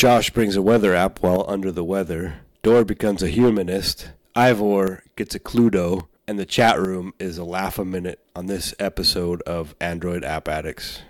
Josh brings a weather app while under the weather. Dor becomes a humanist. Ivor gets a Cluedo. And the chat room is a laugh a minute on this episode of Android App Addicts.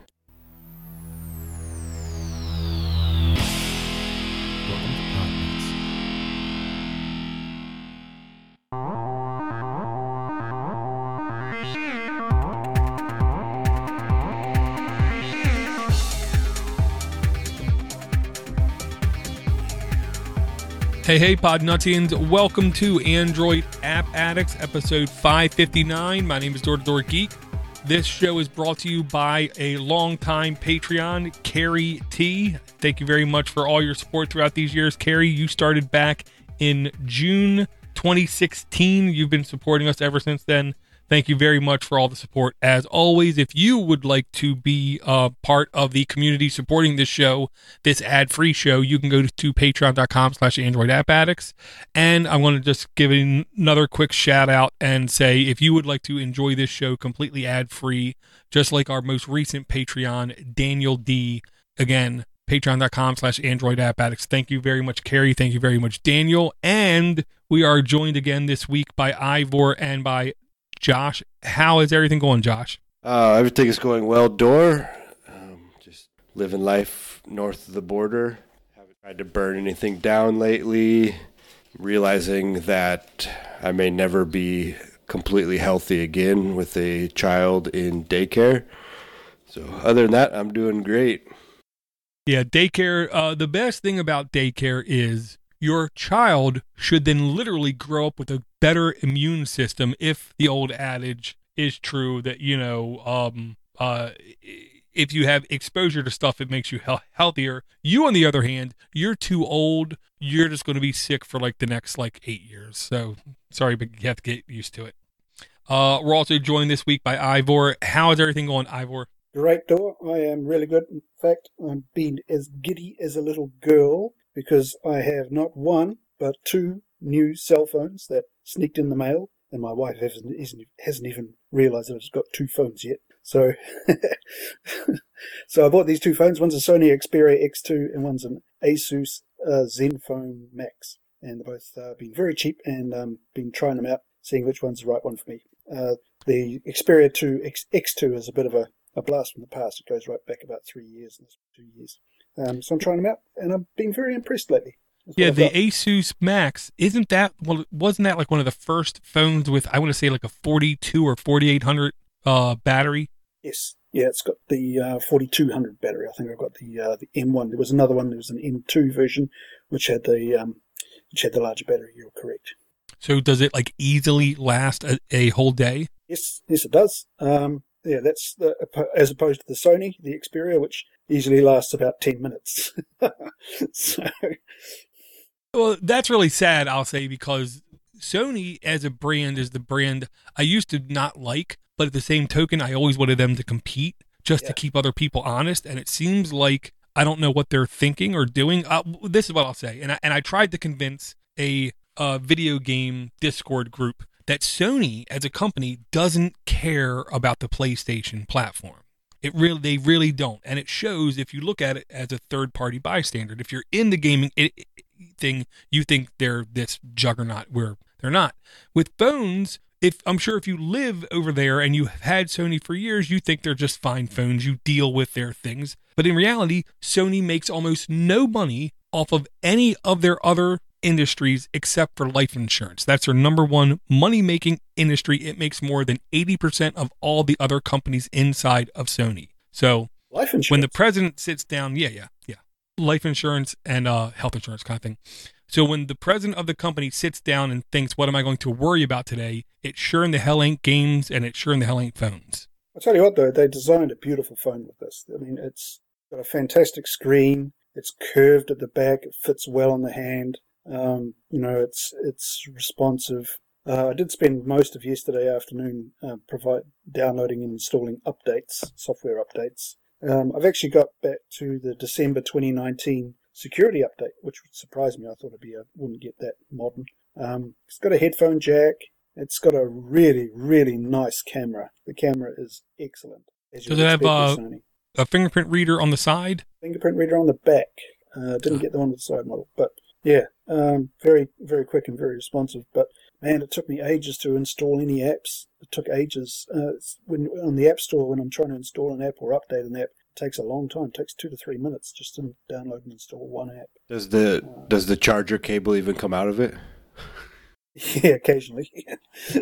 Hey, hey, Podnutians. Welcome to Android App Addicts, episode 559. My name is Door to Door Geek. This show is brought to you by a longtime Patreon, Carrie T. Thank you very much for all your support throughout these years. Carrie, you started back in June 2016. You've been supporting us ever since then. Thank you very much for all the support. As always, if you would like to be uh, part of the community supporting this show, this ad-free show, you can go to patreon.com slash android app addicts. And I want to just give another quick shout out and say if you would like to enjoy this show completely ad-free, just like our most recent Patreon, Daniel D. Again, patreon.com slash android app addicts. Thank you very much, Carrie. Thank you very much, Daniel. And we are joined again this week by Ivor and by Josh. How is everything going, Josh? Uh, everything is going well, Dor. Um, just living life north of the border. Haven't tried to burn anything down lately. Realizing that I may never be completely healthy again with a child in daycare. So, other than that, I'm doing great. Yeah, daycare. Uh, the best thing about daycare is your child should then literally grow up with a better immune system if the old adage is true that you know um uh if you have exposure to stuff it makes you he- healthier. You on the other hand you're too old. You're just going to be sick for like the next like 8 years. So sorry but you have to get used to it. Uh we're also joined this week by Ivor. How is everything going Ivor? Great door. I am really good. In fact, I'm being as giddy as a little girl because I have not one but two new cell phones that sneaked in the mail, and my wife hasn't, hasn't even realised that I've got two phones yet. So, so I bought these two phones. One's a Sony Xperia X2, and one's an Asus uh, Zenfone Max, and they're both uh, been very cheap, and um, been trying them out, seeing which one's the right one for me. Uh, the Xperia 2 X, X2 is a bit of a, a blast from the past. It goes right back about three years, two years. Um, so I'm trying them out, and I've been very impressed lately. Yeah, the. Asus Max isn't that well? Wasn't that like one of the first phones with I want to say like a forty-two or forty-eight hundred uh battery? Yes, yeah, it's got the uh, 4200 battery. I think I've got the uh, the M1. There was another one. There was an M2 version, which had the um, which had the larger battery. You're correct. So does it like easily last a, a whole day? Yes, yes, it does. Um, yeah, that's the, as opposed to the Sony, the Xperia, which easily lasts about 10 minutes. so, Well, that's really sad. I'll say because Sony as a brand is the brand I used to not like, but at the same token, I always wanted them to compete just Yeah. to keep other people honest. And it seems like I don't know what they're thinking or doing. Uh, this is what I'll say, and I, and I tried to convince a uh, video game Discord group that Sony as a company doesn't care about the PlayStation platform. It really, they really don't, and it shows if you look at it as a third-party bystander. If you're in the gaming thing, you think they're this juggernaut where they're not. With phones, if I'm sure if you live over there and you have had Sony for years, you think they're just fine phones. You deal with their things, but in reality, Sony makes almost no money off of any of their other industries except for life insurance. That's their number one money making industry. It makes more than 80% of all the other companies inside of Sony. So life insurance. when the president sits down, yeah, yeah, yeah, life insurance and uh, health insurance kind of thing. So when the president of the company sits down and thinks, "What am I going to worry about today?" It sure in the hell ain't games, and it sure in the hell ain't phones. I'll tell you what, though, they designed a beautiful phone with this. I mean, it's got a fantastic screen. It's curved at the back. It fits well in the hand. Um, you know, it's it's responsive. Uh, I did spend most of yesterday afternoon uh, provide downloading and installing updates, software updates. Um, I've actually got back to the December 2019 security update, which would surprise me. I thought it'd be I wouldn't get that modern. Um, it's got a headphone jack. It's got a really, really nice camera. The camera is excellent. As you Does it have, with uh, A fingerprint reader on the side. fingerprint reader on the back? Uh, didn't get the one with the side model, but yeah, um, very very quick and very responsive. But man, it took me ages to install any apps. It took ages uh, when on the App Store when I'm trying to install an app or update an app. It takes a long time. It takes two to three minutes just to download and install one app. Does the uh, does the charger cable even come out of it? Yeah, occasionally.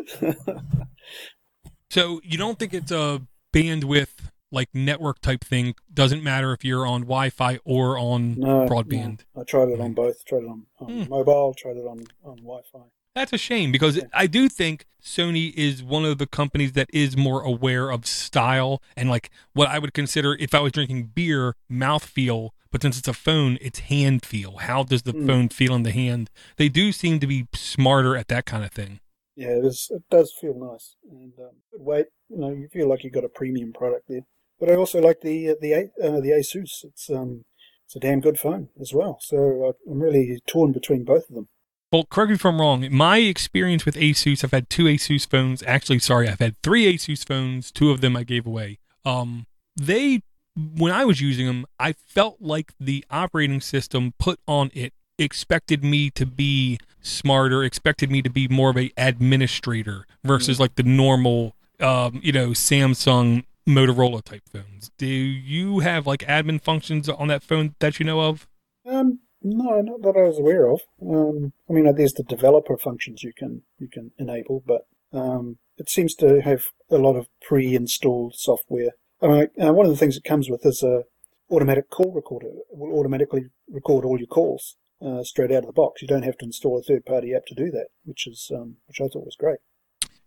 so you don't think it's a bandwidth like network type thing? Doesn't matter if you're on Wi-Fi or on no, broadband. No. I tried it on both. Tried it on, on hmm. mobile. Tried it on on Wi-Fi. That's a shame because yeah. I do think Sony is one of the companies that is more aware of style and like what I would consider if I was drinking beer, mouth feel. But since it's a phone, it's hand feel. How does the mm. phone feel in the hand? They do seem to be smarter at that kind of thing. Yeah, it, is, it does feel nice and um, good weight. You know, you feel like you've got a premium product there. But I also like the uh, the uh, the Asus. It's um it's a damn good phone as well. So uh, I'm really torn between both of them. Well, correct me if I'm wrong. My experience with Asus, I've had two Asus phones. Actually, sorry, I've had three Asus phones. Two of them I gave away. Um, they, when I was using them, I felt like the operating system put on it expected me to be smarter, expected me to be more of a administrator versus mm-hmm. like the normal, um, you know, Samsung Motorola type phones. Do you have like admin functions on that phone that you know of? Um, no, not that I was aware of. Um, I mean, there's the developer functions you can you can enable, but um, it seems to have a lot of pre-installed software. I mean, uh, one of the things it comes with is a automatic call recorder. It will automatically record all your calls uh, straight out of the box. You don't have to install a third-party app to do that, which is um, which I thought was great.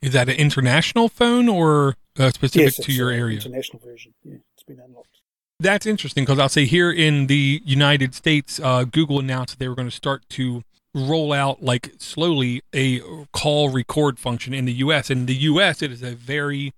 Is that an international phone or uh, specific yes, to your area? International version. Yeah, it's been unlocked. That's interesting because I'll say here in the United States, uh, Google announced that they were going to start to roll out like slowly a call record function in the US. In the US, it is a very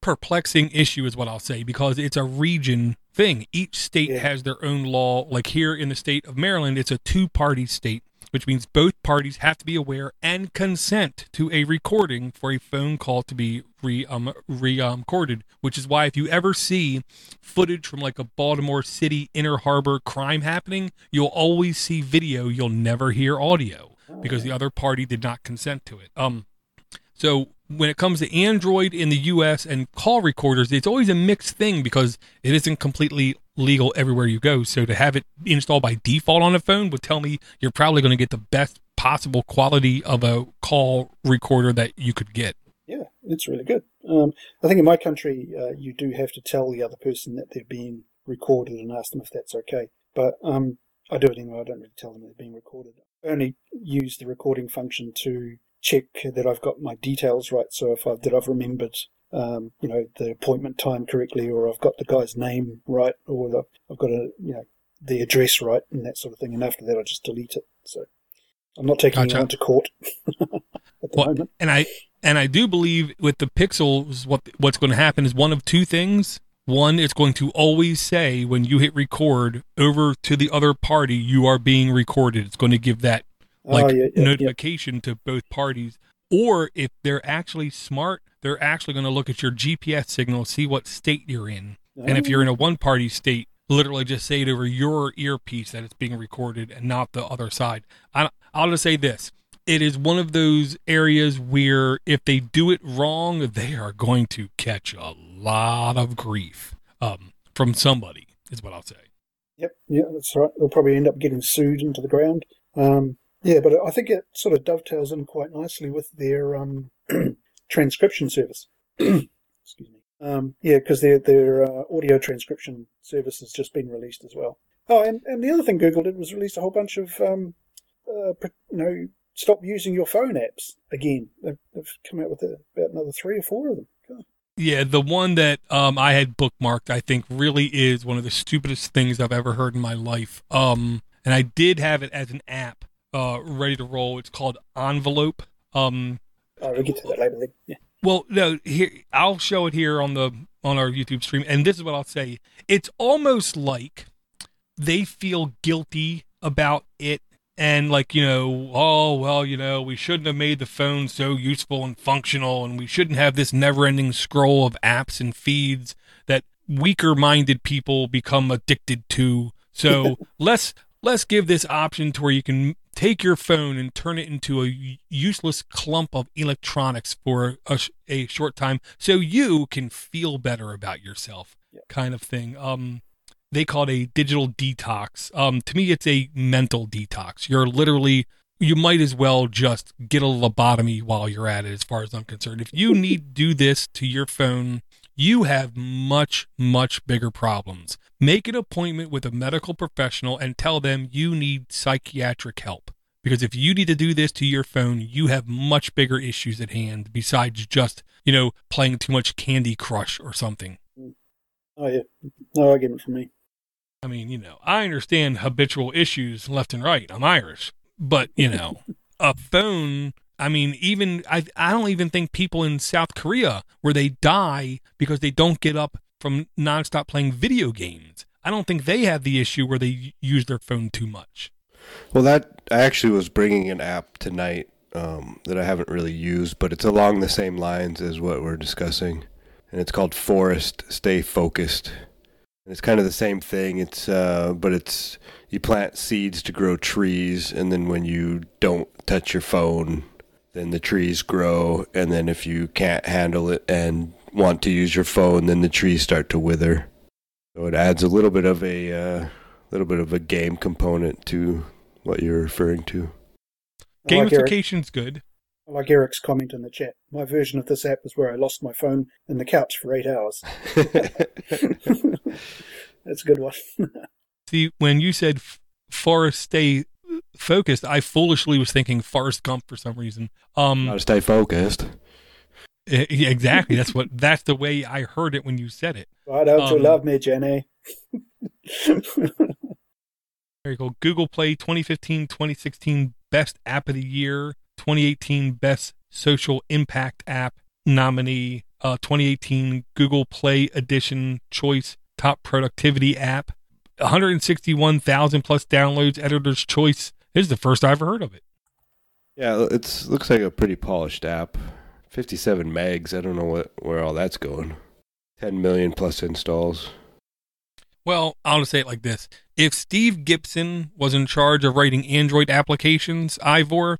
perplexing issue, is what I'll say, because it's a region thing. Each state yeah. has their own law. Like here in the state of Maryland, it's a two party state which means both parties have to be aware and consent to a recording for a phone call to be re um re um, recorded. Which is why if you ever see footage from like a Baltimore City inner harbor crime happening, you'll always see video. You'll never hear audio because the other party did not consent to it. Um, so when it comes to Android in the US and call recorders, it's always a mixed thing because it isn't completely legal everywhere you go. So to have it installed by default on a phone would tell me you're probably going to get the best possible quality of a call recorder that you could get. Yeah, it's really good. Um, I think in my country, uh, you do have to tell the other person that they're being recorded and ask them if that's okay. But um, I do it anyway. I don't really tell them they're being recorded. I only use the recording function to check that I've got my details right. So if I've, that I've remembered, um, you know, the appointment time correctly, or I've got the guy's name right, or the, I've got a, you know, the address right, and that sort of thing. And after that, I just delete it. So I'm not taking gotcha. anyone to court at the well, moment. And I and I do believe with the pixels, what what's going to happen is one of two things. One, it's going to always say when you hit record over to the other party, you are being recorded. It's going to give that Oh, like oh, yeah, yeah, notification yeah. to both parties. Or if they're actually smart, they're actually going to look at your GPS signal, see what state you're in. Oh. And if you're in a oh. one party state, literally just say it over your earpiece that it's being recorded and not the other side. I, I'll just say this. It is one of those areas where if they do it wrong, they are going to catch a lot of grief um, from somebody, is what I'll say. Yep, yeah, that's right. They'll probably end up getting sued into the ground. Um, yeah, but I think it sort of dovetails in quite nicely with their um, transcription service. Excuse me. Um, yeah, because their their uh, audio transcription service has just been released as well. Oh, and, and the other thing Google did was release a whole bunch of um, uh, you know stop using your phone apps again. They've, they've come out with a, about another three or four of them. Yeah, the one that um, I had bookmarked, I think, really is one of the stupidest things I've ever heard in my life. Um, and I did have it as an app uh, ready to roll. It's called Envelope. Um, oh, we'll get to that later. Yeah. Well, no, here I'll show it here on the on our YouTube stream, and this is what I'll say. It's almost like they feel guilty about it and like you know oh well you know we shouldn't have made the phone so useful and functional and we shouldn't have this never-ending scroll of apps and feeds that weaker minded people become addicted to so let's let's give this option to where you can take your phone and turn it into a useless clump of electronics for a, a short time so you can feel better about yourself Yeah. kind of thing um they call it a digital detox um to me it's a mental detox you're literally you might as well just get a lobotomy while you're at it as far as i'm concerned if you need to do this to your phone you have much, much bigger problems. Make an appointment with a medical professional and tell them you need psychiatric help. Because if you need to do this to your phone, you have much bigger issues at hand besides just, you know, playing too much Candy Crush or something. Oh yeah, no argument for me. I mean, you know, I understand habitual issues left and right. I'm Irish. But, you know, a phone I mean, even I I don't even think people in South Korea where they die because they don't get up from nonstop playing video games. I don't think they have the issue where they use their phone too much. Well, that I actually was bringing an app tonight um, that I haven't really used, but it's along the same lines as what we're discussing, and it's called Forest Stay Focused. And it's kind of the same thing. It's uh, but it's you plant seeds to grow trees, and then when you don't touch your phone, then the trees grow, and then if you can't handle it and want to use your phone, then the trees start to wither. So it adds a little bit of a uh, little bit of a game component to what you're referring to. I like, Gamification's good. I like Eric's comment in the chat. My version of this app is where I lost my phone in the couch for eight hours. That's a good one. See, when you said Forest Stay Focused, I foolishly was thinking Forrest Gump for some reason. Um, Gotta stay focused. exactly. That's what. That's the way I heard it when you said it. Why don't you Um, love me, Jenny? Very cool. Google Play 2015 2016 Best App of the Year, 2018 Best Social Impact App nominee, uh, 2018 Google Play Edition Choice Top Productivity App, 161,000 plus downloads, Editor's Choice. This is the first I ever heard of it. Yeah, it's looks like a pretty polished app. 57 megs. I don't know what where all that's going. 10 million plus installs. Well, I'll just say it like this. If Steve Gibson was in charge of writing Android applications, Ivor,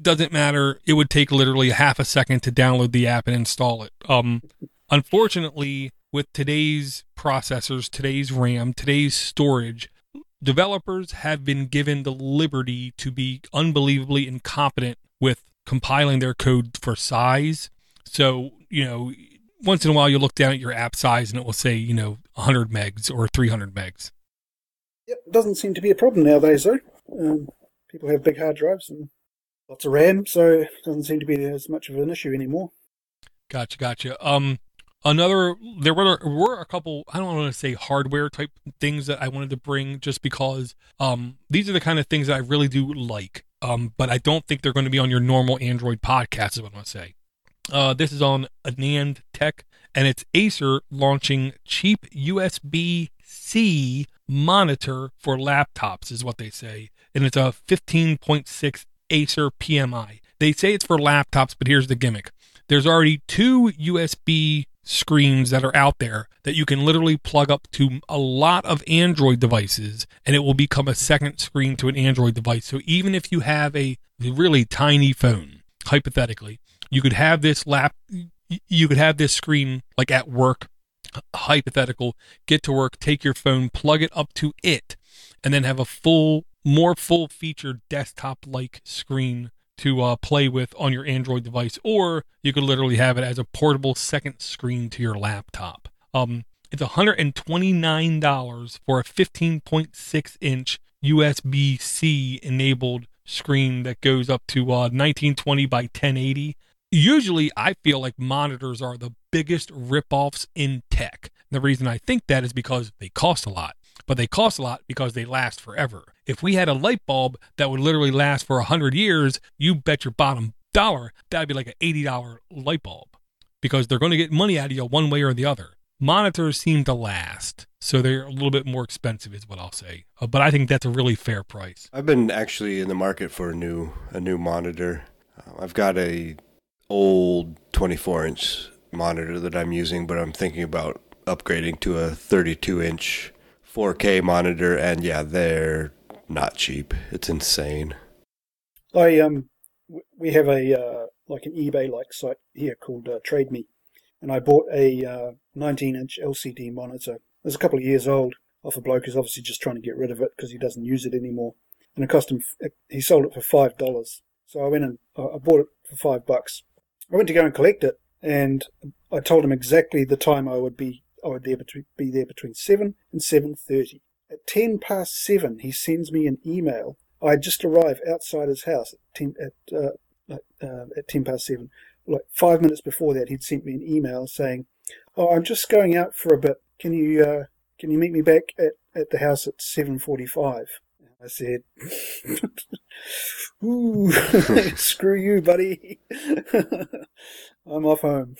doesn't matter. It would take literally half a second to download the app and install it. Um, unfortunately, with today's processors, today's RAM, today's storage, developers have been given the liberty to be unbelievably incompetent with compiling their code for size. So, you know, once in a while you'll look down at your app size and it will say, you know, 100 megs or 300 megs. Yep, doesn't seem to be a problem nowadays, though. Um, people have big hard drives and lots of RAM, so it doesn't seem to be as much of an issue anymore. Gotcha, gotcha. Um, another there were were a couple. I don't want to say hardware type things that I wanted to bring, just because um these are the kind of things that I really do like. Um, but I don't think they're going to be on your normal Android podcast. Is what I'm going to say. Uh, this is on Anand Tech, and it's Acer launching cheap USB C monitor for laptops, is what they say, and it's a 15.6 Acer PM1. They say it's for laptops, but here's the gimmick there's already two USB screens that are out there that you can literally plug up to a lot of Android devices and it will become a second screen to an Android device. So even if you have a really tiny phone, hypothetically, you could have this lap you could have this screen like at work hypothetical get to work take your phone plug it up to it and then have a full more full featured desktop like screen to uh, play with on your Android device, or you could literally have it as a portable second screen to your laptop. Um, it's $129 for a 15.6 inch USB C enabled screen that goes up to uh, 1920 by 1080. Usually, I feel like monitors are the biggest ripoffs in tech. The reason I think that is because they cost a lot but they cost a lot because they last forever. If we had a light bulb that would literally last for 100 years, you bet your bottom dollar that'd be like an $80 light bulb because they're going to get money out of you one way or the other. Monitors seem to last, so they're a little bit more expensive, is what I'll say. Uh, but I think that's a really fair price. I've been actually in the market for a new a new monitor. Uh, I've got a old 24 inch monitor that I'm using, but I'm thinking about upgrading to a 32 inch 4K monitor, and yeah, they're not cheap. It's insane. I um, we have a uh, like an eBay like site here called uh, Trade Me, and I bought a uh, 19 inch LCD monitor. It was a couple of years old off a bloke who's obviously just trying to get rid of it because he doesn't use it anymore. And it cost him. He sold it for five dollars. So I went and I bought it for five bucks. I went to go and collect it, and I told him exactly the time I would be I would there be there between seven and seven thirty. At ten past seven, he sends me an email. I just arrived outside his house at ten at uh, uh, at ten past seven. Like five minutes before that, he'd sent me an email saying, "Oh, I'm just going out for a bit. Can you uh, can you meet me back at, at the house at seven forty-five? I said, "Ooh, screw you, buddy. I'm off home.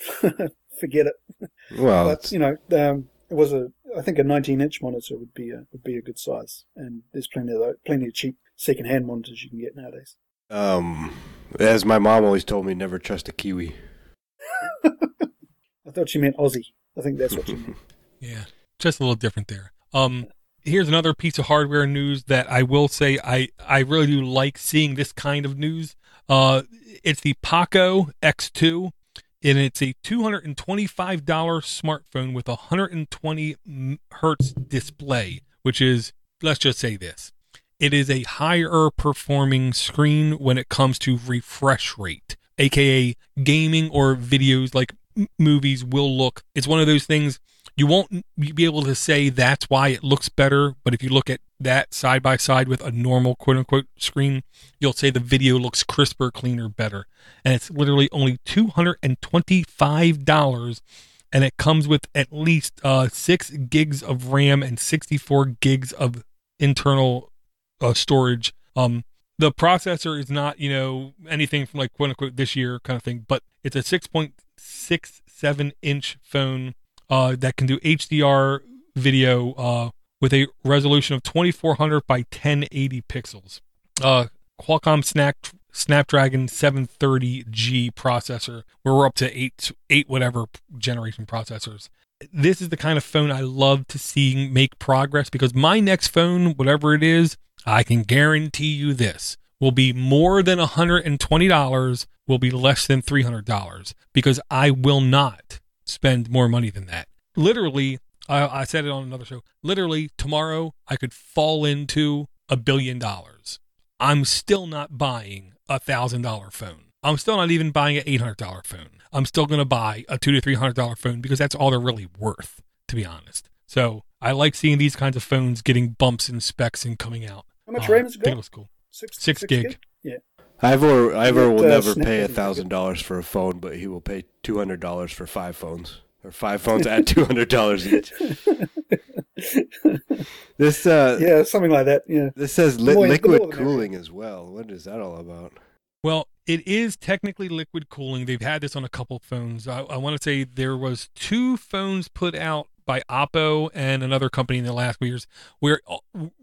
Forget it." Well, but you know, um, it was a. I think a 19-inch monitor would be a would be a good size, and there's plenty of plenty of cheap second-hand monitors you can get nowadays. Um, as my mom always told me, never trust a kiwi. I thought she meant Aussie. I think that's what she meant. yeah, just a little different there. Um, here's another piece of hardware news that I will say I I really do like seeing this kind of news. Uh, it's the Poco X2 and it's a $225 smartphone with a 120 hertz display, which is, let's just say this. It is a higher performing screen when it comes to refresh rate, aka gaming or videos like movies will look. It's one of those things you won't be able to say that's why it looks better, but if you look at that side by side with a normal quote unquote screen, you'll say the video looks crisper, cleaner, better. And it's literally only $225 and it comes with at least uh, 6 gigs of RAM and 64 gigs of internal uh, storage. Um, the processor is not, you know, anything from like quote unquote this year kind of thing, but it's a 6.67 inch phone uh, that can do HDR video uh, with a resolution of 2400 by 1080 pixels. Uh, Qualcomm Snap, Snapdragon 730G processor, where we're up to eight eight whatever generation processors. This is the kind of phone I love to see make progress because my next phone, whatever it is, I can guarantee you this will be more than $120, will be less than $300 because I will not spend more money than that. Literally, I, I said it on another show. Literally, tomorrow I could fall into a billion dollars. I'm still not buying a thousand dollar phone. I'm still not even buying an eight hundred dollar phone. I'm still going to buy a two to three hundred dollar phone because that's all they're really worth, to be honest. So I like seeing these kinds of phones getting bumps in specs and coming out. How much uh, RAM is it? I think it was cool. Six, six, six gig. gig. Yeah. Ivor Ivor will uh, never pay a thousand dollars for a phone, but he will pay two hundred dollars for five phones or five phones at two hundred dollars each. this uh, yeah, something like that. Yeah. This says li- more, liquid cooling as well. What is that all about? Well, it is technically liquid cooling. They've had this on a couple phones. I, I want to say there was two phones put out by Oppo and another company in the last few years, where uh,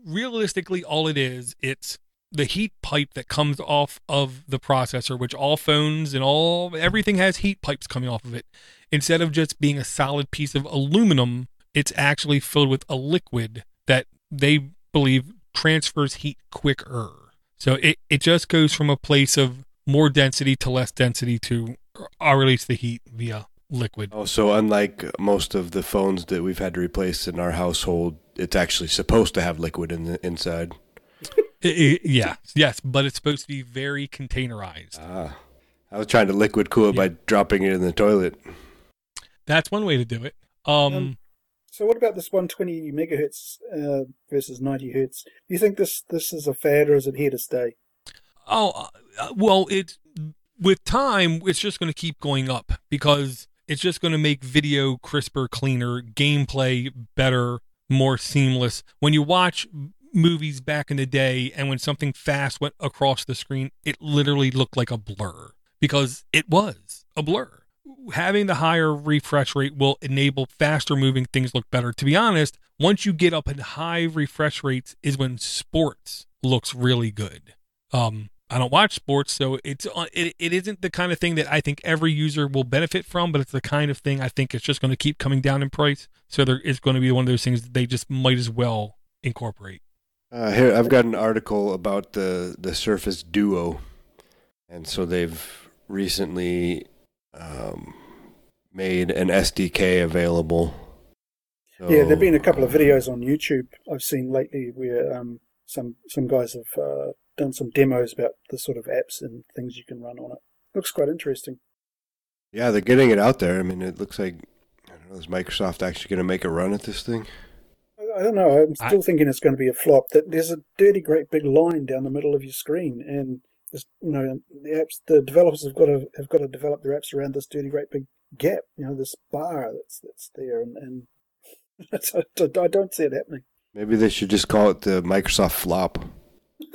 realistically all it is, it's the heat pipe that comes off of the processor, which all phones and all everything has heat pipes coming off of it. Instead of just being a solid piece of aluminum, it's actually filled with a liquid that they believe transfers heat quicker. So it, it just goes from a place of more density to less density to uh, release the heat via liquid. Oh, so unlike most of the phones that we've had to replace in our household, it's actually supposed to have liquid in the inside. It, it, yeah, yes, but it's supposed to be very containerized. Ah, I was trying to liquid cool it yeah. by dropping it in the toilet. That's one way to do it. Um, um so what about this 120 megahertz uh, versus 90 hertz? Do you think this this is a fad or is it here to stay? Oh, uh, well, it with time it's just going to keep going up because it's just going to make video crisper, cleaner, gameplay better, more seamless. When you watch movies back in the day and when something fast went across the screen, it literally looked like a blur because it was a blur. Having the higher refresh rate will enable faster moving things look better. To be honest, once you get up in high refresh rates is when sports looks really good. Um, I don't watch sports, so it's uh, it, it isn't the kind of thing that I think every user will benefit from, but it's the kind of thing I think it's just going to keep coming down in price. So there is going to be one of those things they just might as well incorporate. Uh, here, I've got an article about the the Surface Duo, and so they've recently um, made an SDK available. So, Yeah, there've been a couple of videos on YouTube I've seen lately where um, some some guys have uh, done some demos about the sort of apps and things you can run on it. Looks quite interesting. Yeah, they're getting it out there. I mean, it looks like I don't know. Is Microsoft actually going to make a run at this thing? I- I don't know. I'm still thinking it's going to be a flop. That there's a dirty, great big line down the middle of your screen, and there's, you know the apps. The developers have got to have got to develop their apps around this dirty, great big gap. You know, this bar that's that's there, and, and that's, I I don't see it happening. Maybe they should just call it the Microsoft flop.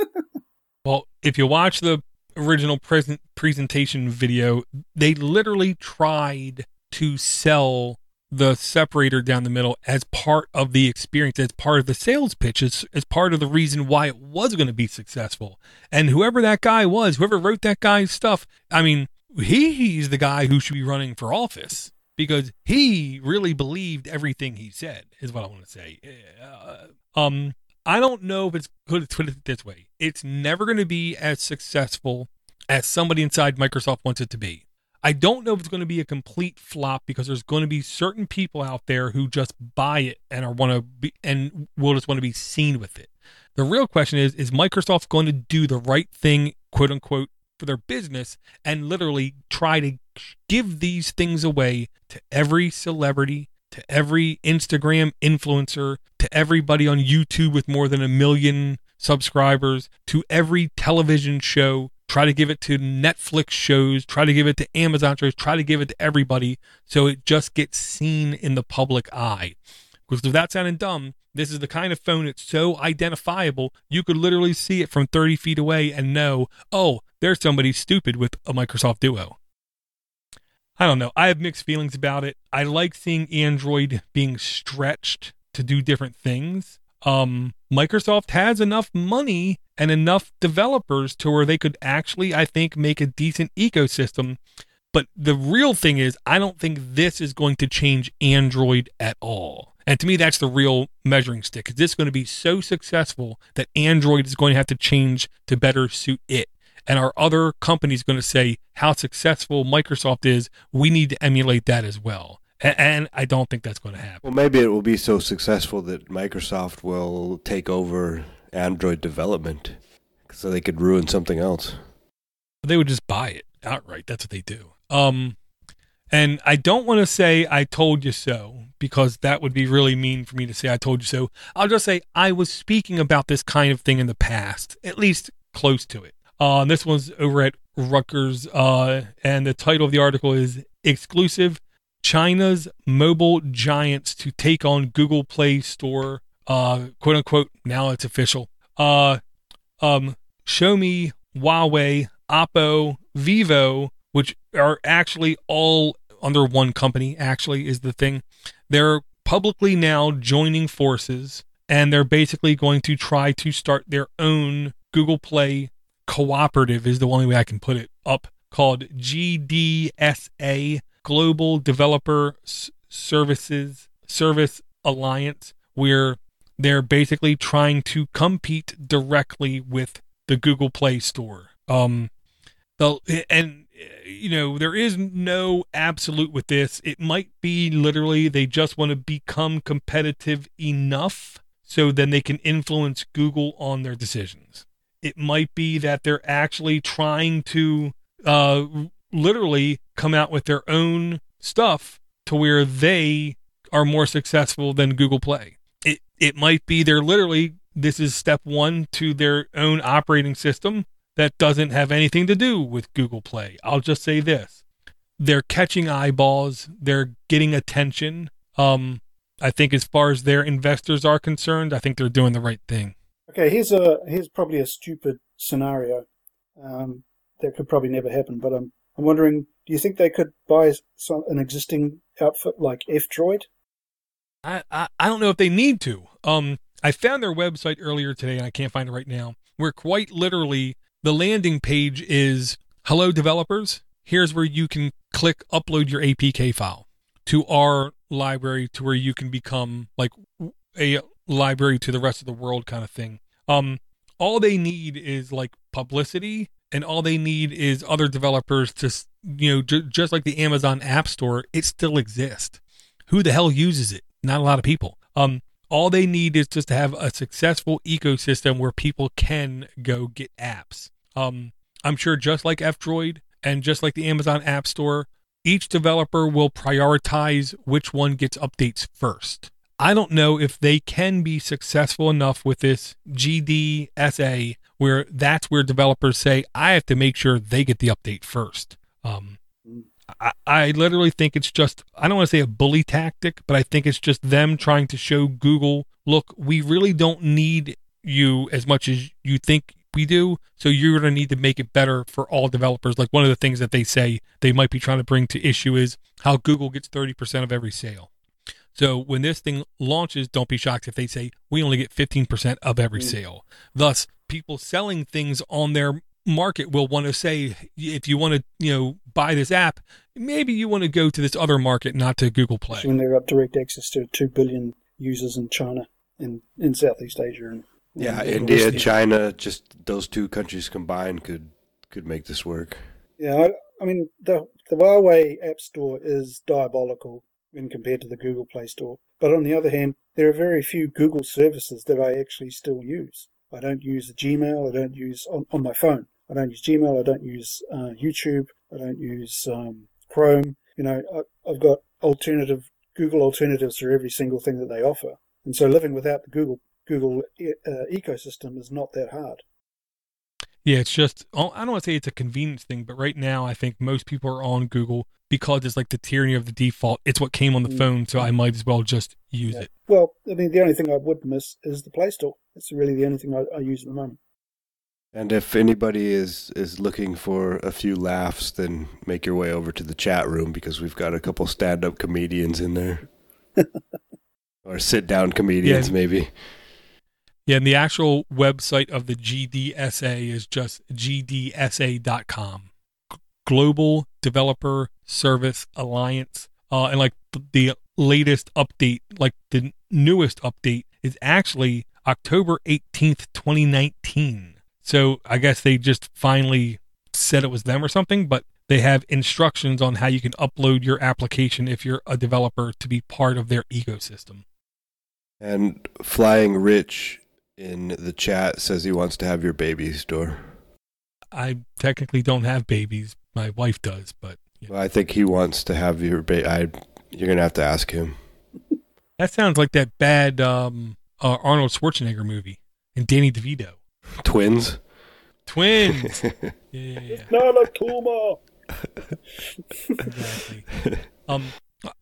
Well, if you watch the original present presentation video, they literally tried to sell the separator down the middle as part of the experience, as part of the sales pitch, as, as part of the reason why it was going to be successful. And whoever that guy was, whoever wrote that guy's stuff, I mean, he, he's the guy who should be running for office because he really believed everything he said, is what I want to say. Uh, um, I don't know if it's put it this way. It's never going to be as successful as somebody inside Microsoft wants it to be. I don't know if it's going to be a complete flop because there's going to be certain people out there who just buy it and are want to be and will just want to be seen with it. The real question is: Is Microsoft going to do the right thing, quote unquote, for their business and literally try to give these things away to every celebrity, to every Instagram influencer, to everybody on YouTube with more than a million subscribers, to every television show, try to give it to Netflix shows, try to give it to Amazon shows, try to give it to everybody so it just gets seen in the public eye. Because without sounding dumb, this is the kind of phone that's so identifiable, you could literally see it from 30 feet away and know, oh, there's somebody stupid with a Microsoft Duo. I don't know. I have mixed feelings about it. I like seeing Android being stretched to do different things. Um, Microsoft has enough money and enough developers to where they could actually, I think, make a decent ecosystem. But the real thing is, I don't think this is going to change Android at all. And to me, that's the real measuring stick. Is this going to be so successful that Android is going to have to change to better suit it? And our other companies going to say how successful Microsoft is. We need to emulate that as well. And I don't think that's going to happen. Well, maybe it will be so successful that Microsoft will take over Android development, so they could ruin something else. they would just buy it outright. That's what they do. Um, and I don't want to say I told you so because that would be really mean for me to say I told you so. I'll just say I was speaking about this kind of thing in the past, at least close to it. Uh, this one's over at Reuters, uh, and the title of the article is "Exclusive: China's Mobile Giants to Take on Google Play Store." Uh, quote unquote. Now it's official. Uh, um, Xiaomi, Huawei, Oppo, Vivo, which are actually all under one company, actually, is the thing. They're publicly now joining forces and they're basically going to try to start their own Google Play cooperative, is the only way I can put it up, called GDSA, Global Developer S- Services Service Alliance, where they're basically trying to compete directly with the Google Play Store. Um, the and you know there is no absolute with this. It might be literally they just want to become competitive enough so then they can influence Google on their decisions. It might be that they're actually trying to uh, literally come out with their own stuff to where they are more successful than Google Play. It it might be they're literally this is step one to their own operating system that doesn't have anything to do with Google Play. I'll just say this. They're catching eyeballs, they're getting attention. Um I think as far as their investors are concerned, I think they're doing the right thing. Okay, here's a here's probably a stupid scenario um, that could probably never happen. But I'm I'm wondering, do you think they could buy some, an existing outfit like F-Droid? I, I I don't know if they need to. Um, I found their website earlier today, and I can't find it right now. Where quite literally the landing page is "Hello developers. Here's where you can click upload your APK file to our library, to where you can become like a library to the rest of the world kind of thing." Um, all they need is like publicity, and all they need is other developers to, you know, j- just like the Amazon App Store, it still exists. Who the hell uses it? Not a lot of people. Um, all they need is just to have a successful ecosystem where people can go get apps. Um, I'm sure just like F-Droid and just like the Amazon App Store, each developer will prioritize which one gets updates first. I don't know if they can be successful enough with this GDSA where that's where developers say, I have to make sure they get the update first. Um, I, I literally think it's just, I don't want to say a bully tactic, but I think it's just them trying to show Google, look, we really don't need you as much as you think we do. So you're going to need to make it better for all developers. Like one of the things that they say they might be trying to bring to issue is how Google gets 30% of every sale. So when this thing launches, don't be shocked if they say we only get 15% of every sale. Thus, people selling things on their market will want to say if you want to, you know, buy this app, maybe you want to go to this other market, not to Google Play. when they've got direct access to 2 billion users in China and in Southeast Asia. And, Yeah, and India, West- China, just those two countries combined could could make this work. Yeah, I, I mean, the, the Huawei App Store is diabolical when compared to the Google Play Store. But on the other hand, there are very few Google services that I actually still use. I don't use Gmail. I don't use on, on my phone. I don't use Gmail. I don't use uh, YouTube. I don't use um, Chrome. You know, I, I've got alternative Google alternatives for every single thing that they offer. And so living without the Google Google uh, ecosystem is not that hard. Yeah, it's just I don't want to say it's a convenience thing, but right now I think most people are on Google because it's like the tyranny of the default. It's what came on the Mm. phone, so I might as well just use Yeah. it. Well, I mean, the only thing I would miss is the Play Store. It's really the only thing I, I use at the moment. And if anybody is is looking for a few laughs, then make your way over to the chat room because we've got a couple stand up comedians in there. or sit down comedians Yeah. maybe. Yeah, and the actual website of the GDSA is just gdsa.com. Global Developer Service Alliance. Uh, and like th- the latest update, like the newest update, is actually October 18th, 2019. So I guess they just finally said it was them or something, but they have instructions on how you can upload your application if you're a developer to be part of their ecosystem. And Flying Rich in the chat says he wants to have your baby store. I technically don't have babies. My wife does, but yeah. Well, I think he wants to have your baby. I you're gonna have to ask him. that sounds like that bad um, uh, Arnold Schwarzenegger movie and Danny DeVito. Twins. Twins. yeah, yeah, yeah. Not a tumor. exactly. Um,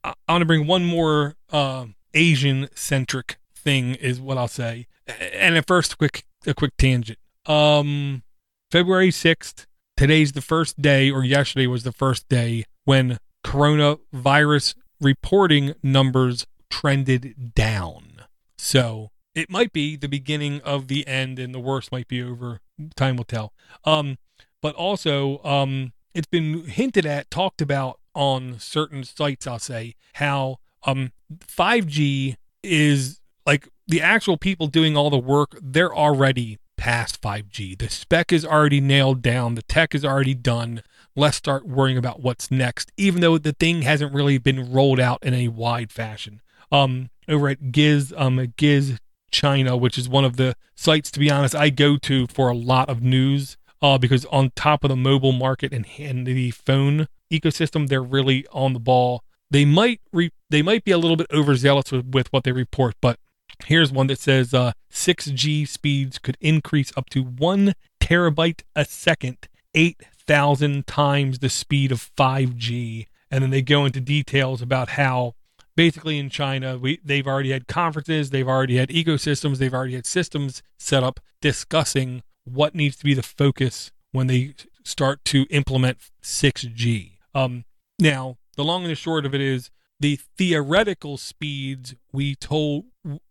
I, I want to bring one more um, Asian centric thing, is what I'll say. And at first, quick a quick tangent. Um, February sixth. Today's the first day, or yesterday was the first day when coronavirus reporting numbers trended down. So it might be the beginning of the end, and the worst might be over. Time will tell. Um, but also, um, it's been hinted at, talked about on certain sites. I'll say how um 5G is like the actual people doing all the work. They're already past 5G. The spec is already nailed down. The tech is already done. Let's start worrying about what's next, even though the thing hasn't really been rolled out in a wide fashion. Um, over at Giz, um, Giz China, which is one of the sites, to be honest, I go to for a lot of news. Uh, because on top of the mobile market and, and the phone ecosystem, they're really on the ball. They might re- they might be a little bit overzealous with, with what they report, but here's one that says uh, 6G speeds could increase up to one terabyte a second, 8,000 times the speed of 5G. And then they go into details about how basically in China, we they've already had conferences, they've already had ecosystems, they've already had systems set up discussing what needs to be the focus when they start to implement 6G. Um, now, the long and the short of it is the theoretical speeds we told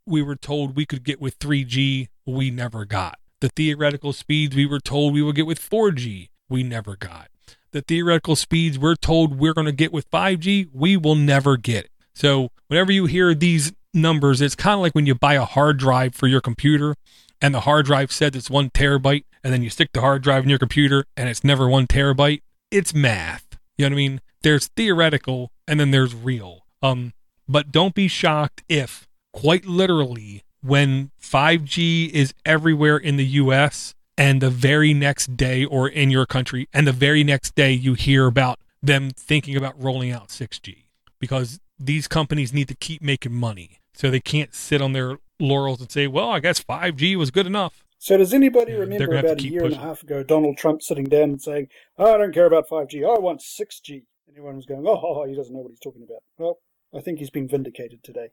we were told we could get with 3G, we never got. The theoretical speeds we were told we would get with 4G, we never got. The theoretical speeds we're told we're going to get with 5G, we will never get. So, whenever you hear these numbers, it's kind of like when you buy a hard drive for your computer and the hard drive says it's one terabyte, and then you stick the hard drive in your computer and it's never one terabyte. It's math. You know what I mean? There's theoretical and then there's real. Um, but don't be shocked if, quite literally, when 5G is everywhere in the US and the very next day, or in your country, and the very next day you hear about them thinking about rolling out 6G because these companies need to keep making money. So they can't sit on their laurels and say, well, I guess 5G was good enough. So does anybody Yeah, they're remember gonna about a keep year pushing. and a half ago Donald Trump sitting down and saying, oh, I don't care about 5G, I want 6G. And everyone was going, oh, he doesn't know what he's talking about. Well, I think he's been vindicated today.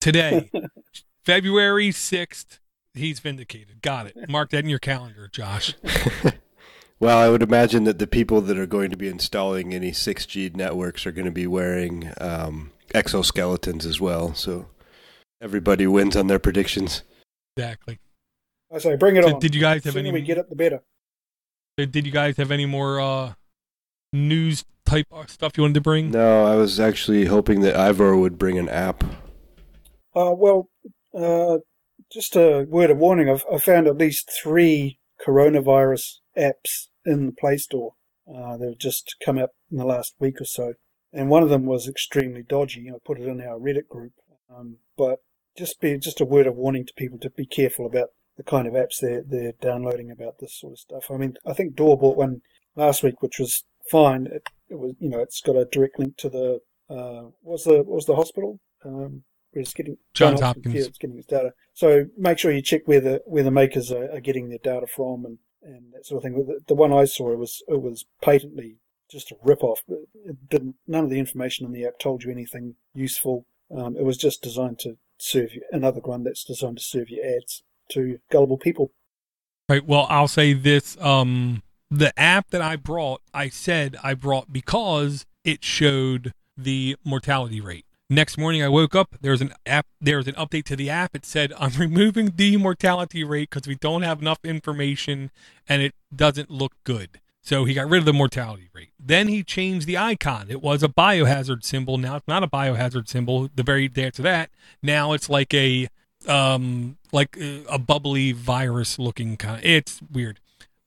Today, February 6th, he's vindicated. Got it. Mark that in your calendar, Josh. Well, I would imagine that the people that are going to be installing any 6G networks are going to be wearing um, exoskeletons as well. So everybody wins on their predictions. Exactly. I say, bring it So on. did you guys have sooner any we get it, the better. did you guys have any more uh news type uh, stuff you wanted to bring? No, I was actually hoping that Ivor would bring an app. Uh, well, uh, just a word of warning. I've, I found at least three coronavirus apps in the Play Store. Uh, they've just come out in the last week or so. And one of them was extremely dodgy. I put it in our Reddit group. Um, but just be just a word of warning to people to be careful about the kind of apps they're, they're downloading about this sort of stuff. I mean, I think Door bought one last week, which was fine. It, it was, you know, it's got a direct link to the, uh, what was the, what was the hospital? Um, where it's getting Johns John Hopkins. Yeah, it's getting its data. So make sure you check where the where the makers are, are getting their data from and, and that sort of thing. The, the one I saw it was it was patently just a rip off. It didn't none of the information in the app told you anything useful. Um, it was just designed to serve you another one that's designed to serve you ads to gullible people. Right. Well, I'll say this. Um, the app that I brought, I said I brought because it showed the mortality rate. Next morning, I woke up. There's an app. There's an update to the app. It said I'm removing the mortality rate because we don't have enough information and it doesn't look good. So he got rid of the mortality rate. Then he changed the icon. It was a biohazard symbol. Now it's not a biohazard symbol. The very day after that, now it's like a um like uh, a bubbly virus looking kind of it's weird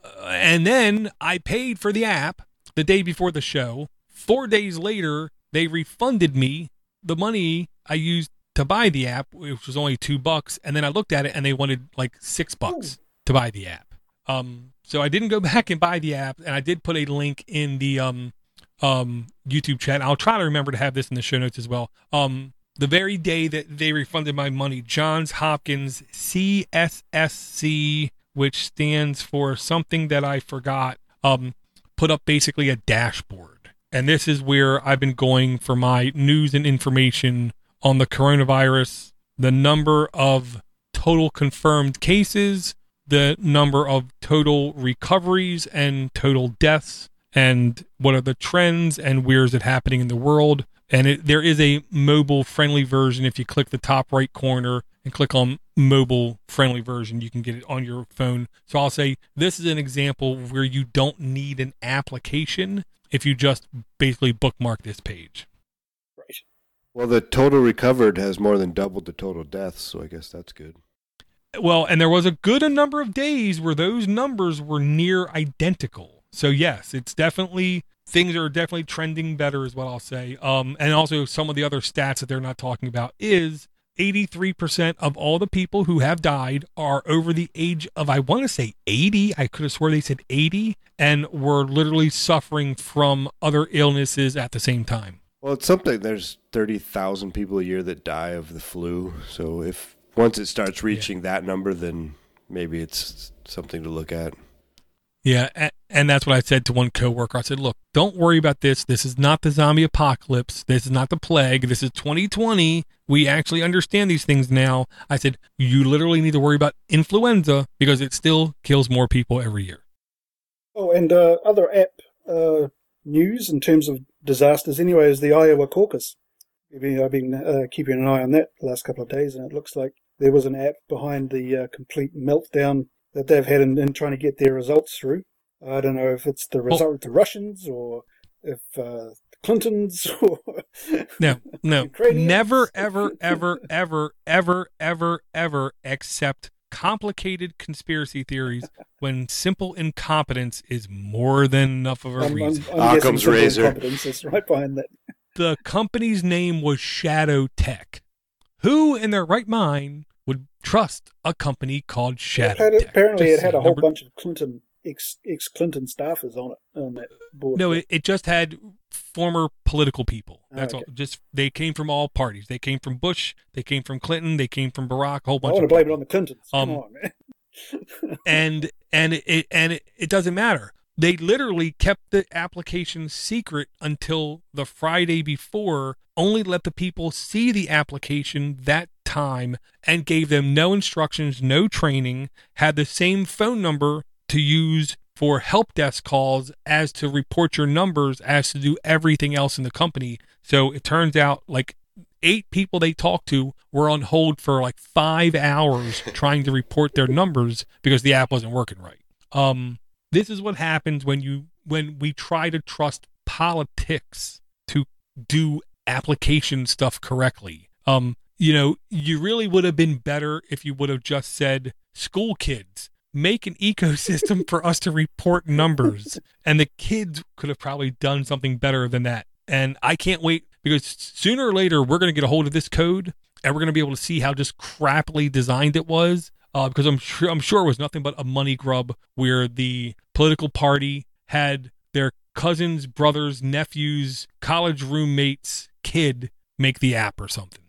uh, and then i paid for the app the day before the show four days later they refunded me the money i used to buy the app which was only two bucks and then i looked at it and they wanted like six bucks to buy the app. Um so i didn't go back and buy the app and i did put a link in the um um youtube chat. I'll try to remember to have this in the show notes as well. Um the very day that they refunded my money, Johns Hopkins CSSE, which stands for something that I forgot, um, put up basically a dashboard. And this is where I've been going for my news and information on the coronavirus, the number of total confirmed cases, the number of total recoveries and total deaths, and what are the trends and where is it happening in the world. And it, there is a mobile friendly version. If you click the top right corner and click on mobile friendly version you can get it on your phone. So i'll say this is an example where you don't need an application if you just basically bookmark this page Right. Well, the total recovered has more than doubled the total deaths, so I guess that's good. well and there was a good a number of days where those numbers were near identical so yes it's definitely things are definitely trending better is what i'll say um and also some of the other stats that they're not talking about is 83% of all the people who have died are over the age of i want to say 80 i could have swore they said 80 and were literally suffering from other illnesses at the same time Well, it's something. There's thirty thousand people a year that die of the flu. So if once it starts reaching that number, then maybe it's something to look at. Yeah, and that's what I said to one coworker. I said, "Look, don't worry about this. This is not the zombie apocalypse. This is not the plague. This is 2020. We actually understand these things now." I said, "You literally need to worry about influenza because it still kills more people every year." Oh, and uh, other app uh, news in terms of disasters anyway is the Iowa caucus. I've been, uh, keeping an eye on that the last couple of days, and it looks like there was an app behind the uh, complete meltdown that they've had in, in trying to get their results through. I don't know if it's the result of the Russians or if uh, Clintons or No, no, Ukrainians? never, ever, ever, ever, ever, ever, ever accept complicated conspiracy theories when simple incompetence is more than enough of a I'm, I'm, reason. I'm Occam's razor. incompetence is right behind that. the company's name was Shadow Tech. Who in their right mind would trust a company called It Shadow had, Tech? apparently, Just it had a whole Number- bunch of Clinton ex ex Clinton staffers on it on that board. No, it, it just had former political people. That's Okay. all. Just they came from all parties. They came from Bush. They came from Clinton. They came from Barack. A whole bunch. I want to blame it on the Clintons. Come Um, on, man. and and it and it, it doesn't matter. They literally kept the application secret until the Friday before, only let the people see the application that time and gave them no instructions, no training, had the same phone number to use for help desk calls as to report your numbers as to do everything else in the company. So it turns out like eight people they talked to were on hold for like five hours trying to report their numbers because the app wasn't working right. Um, this is what happens when you when we try to trust politics to do application stuff correctly. Um, you know, you really would have been better if you would have just said, "School kids, make an ecosystem for us to report numbers," and the kids could have probably done something better than that. And I can't wait because sooner or later we're going to get a hold of this code and we're going to be able to see how just crappily designed it was. Uh, because I'm sure I'm sure it was nothing but a money grub where the political party had their cousins, brothers, nephews, college roommates, kid make the app or something.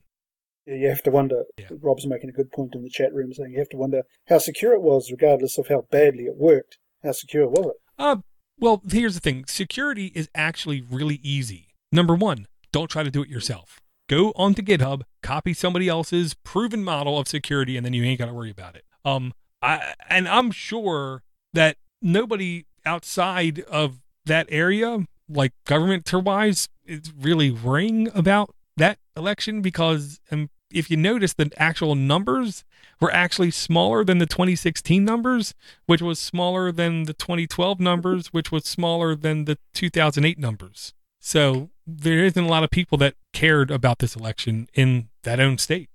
Yeah, you have to wonder. Yeah. Rob's making a good point in the chat room, saying you have to wonder how secure it was, regardless of how badly it worked. How secure was it? Uh, well, here's the thing security is actually really easy. Number one, don't try to do it yourself. Go onto GitHub, copy somebody else's proven model of security, and then you ain't got to worry about it. Um, I and I'm sure that nobody outside of that area, like government wise, is really worrying about that election because um, if you notice, the actual numbers were actually smaller than the 2016 numbers, which was smaller than the 2012 numbers, which was smaller than the 2008 numbers. So there isn't a lot of people that cared about this election in that own state.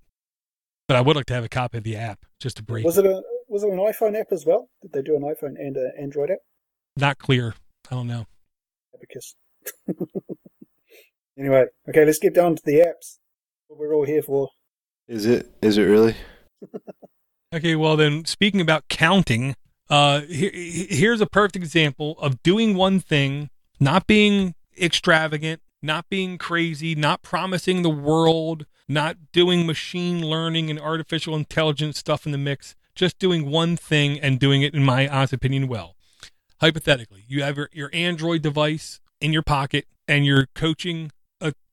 But I would like to have a copy of the app just to break. Was it a was it an iPhone app as well? Did they do an iPhone and an Android app? Not clear. I don't know. Abacus. anyway, okay, let's get down to the apps. What we're all here for. Is it? Is it really? Okay, well then, speaking about counting, uh, here, here's a perfect example of doing one thing, not being extravagant, not being crazy, not promising the world, not doing machine learning and artificial intelligence stuff in the mix, just doing one thing and doing it, in my honest opinion, well. Hypothetically, you have your, your Android device in your pocket and you're coaching a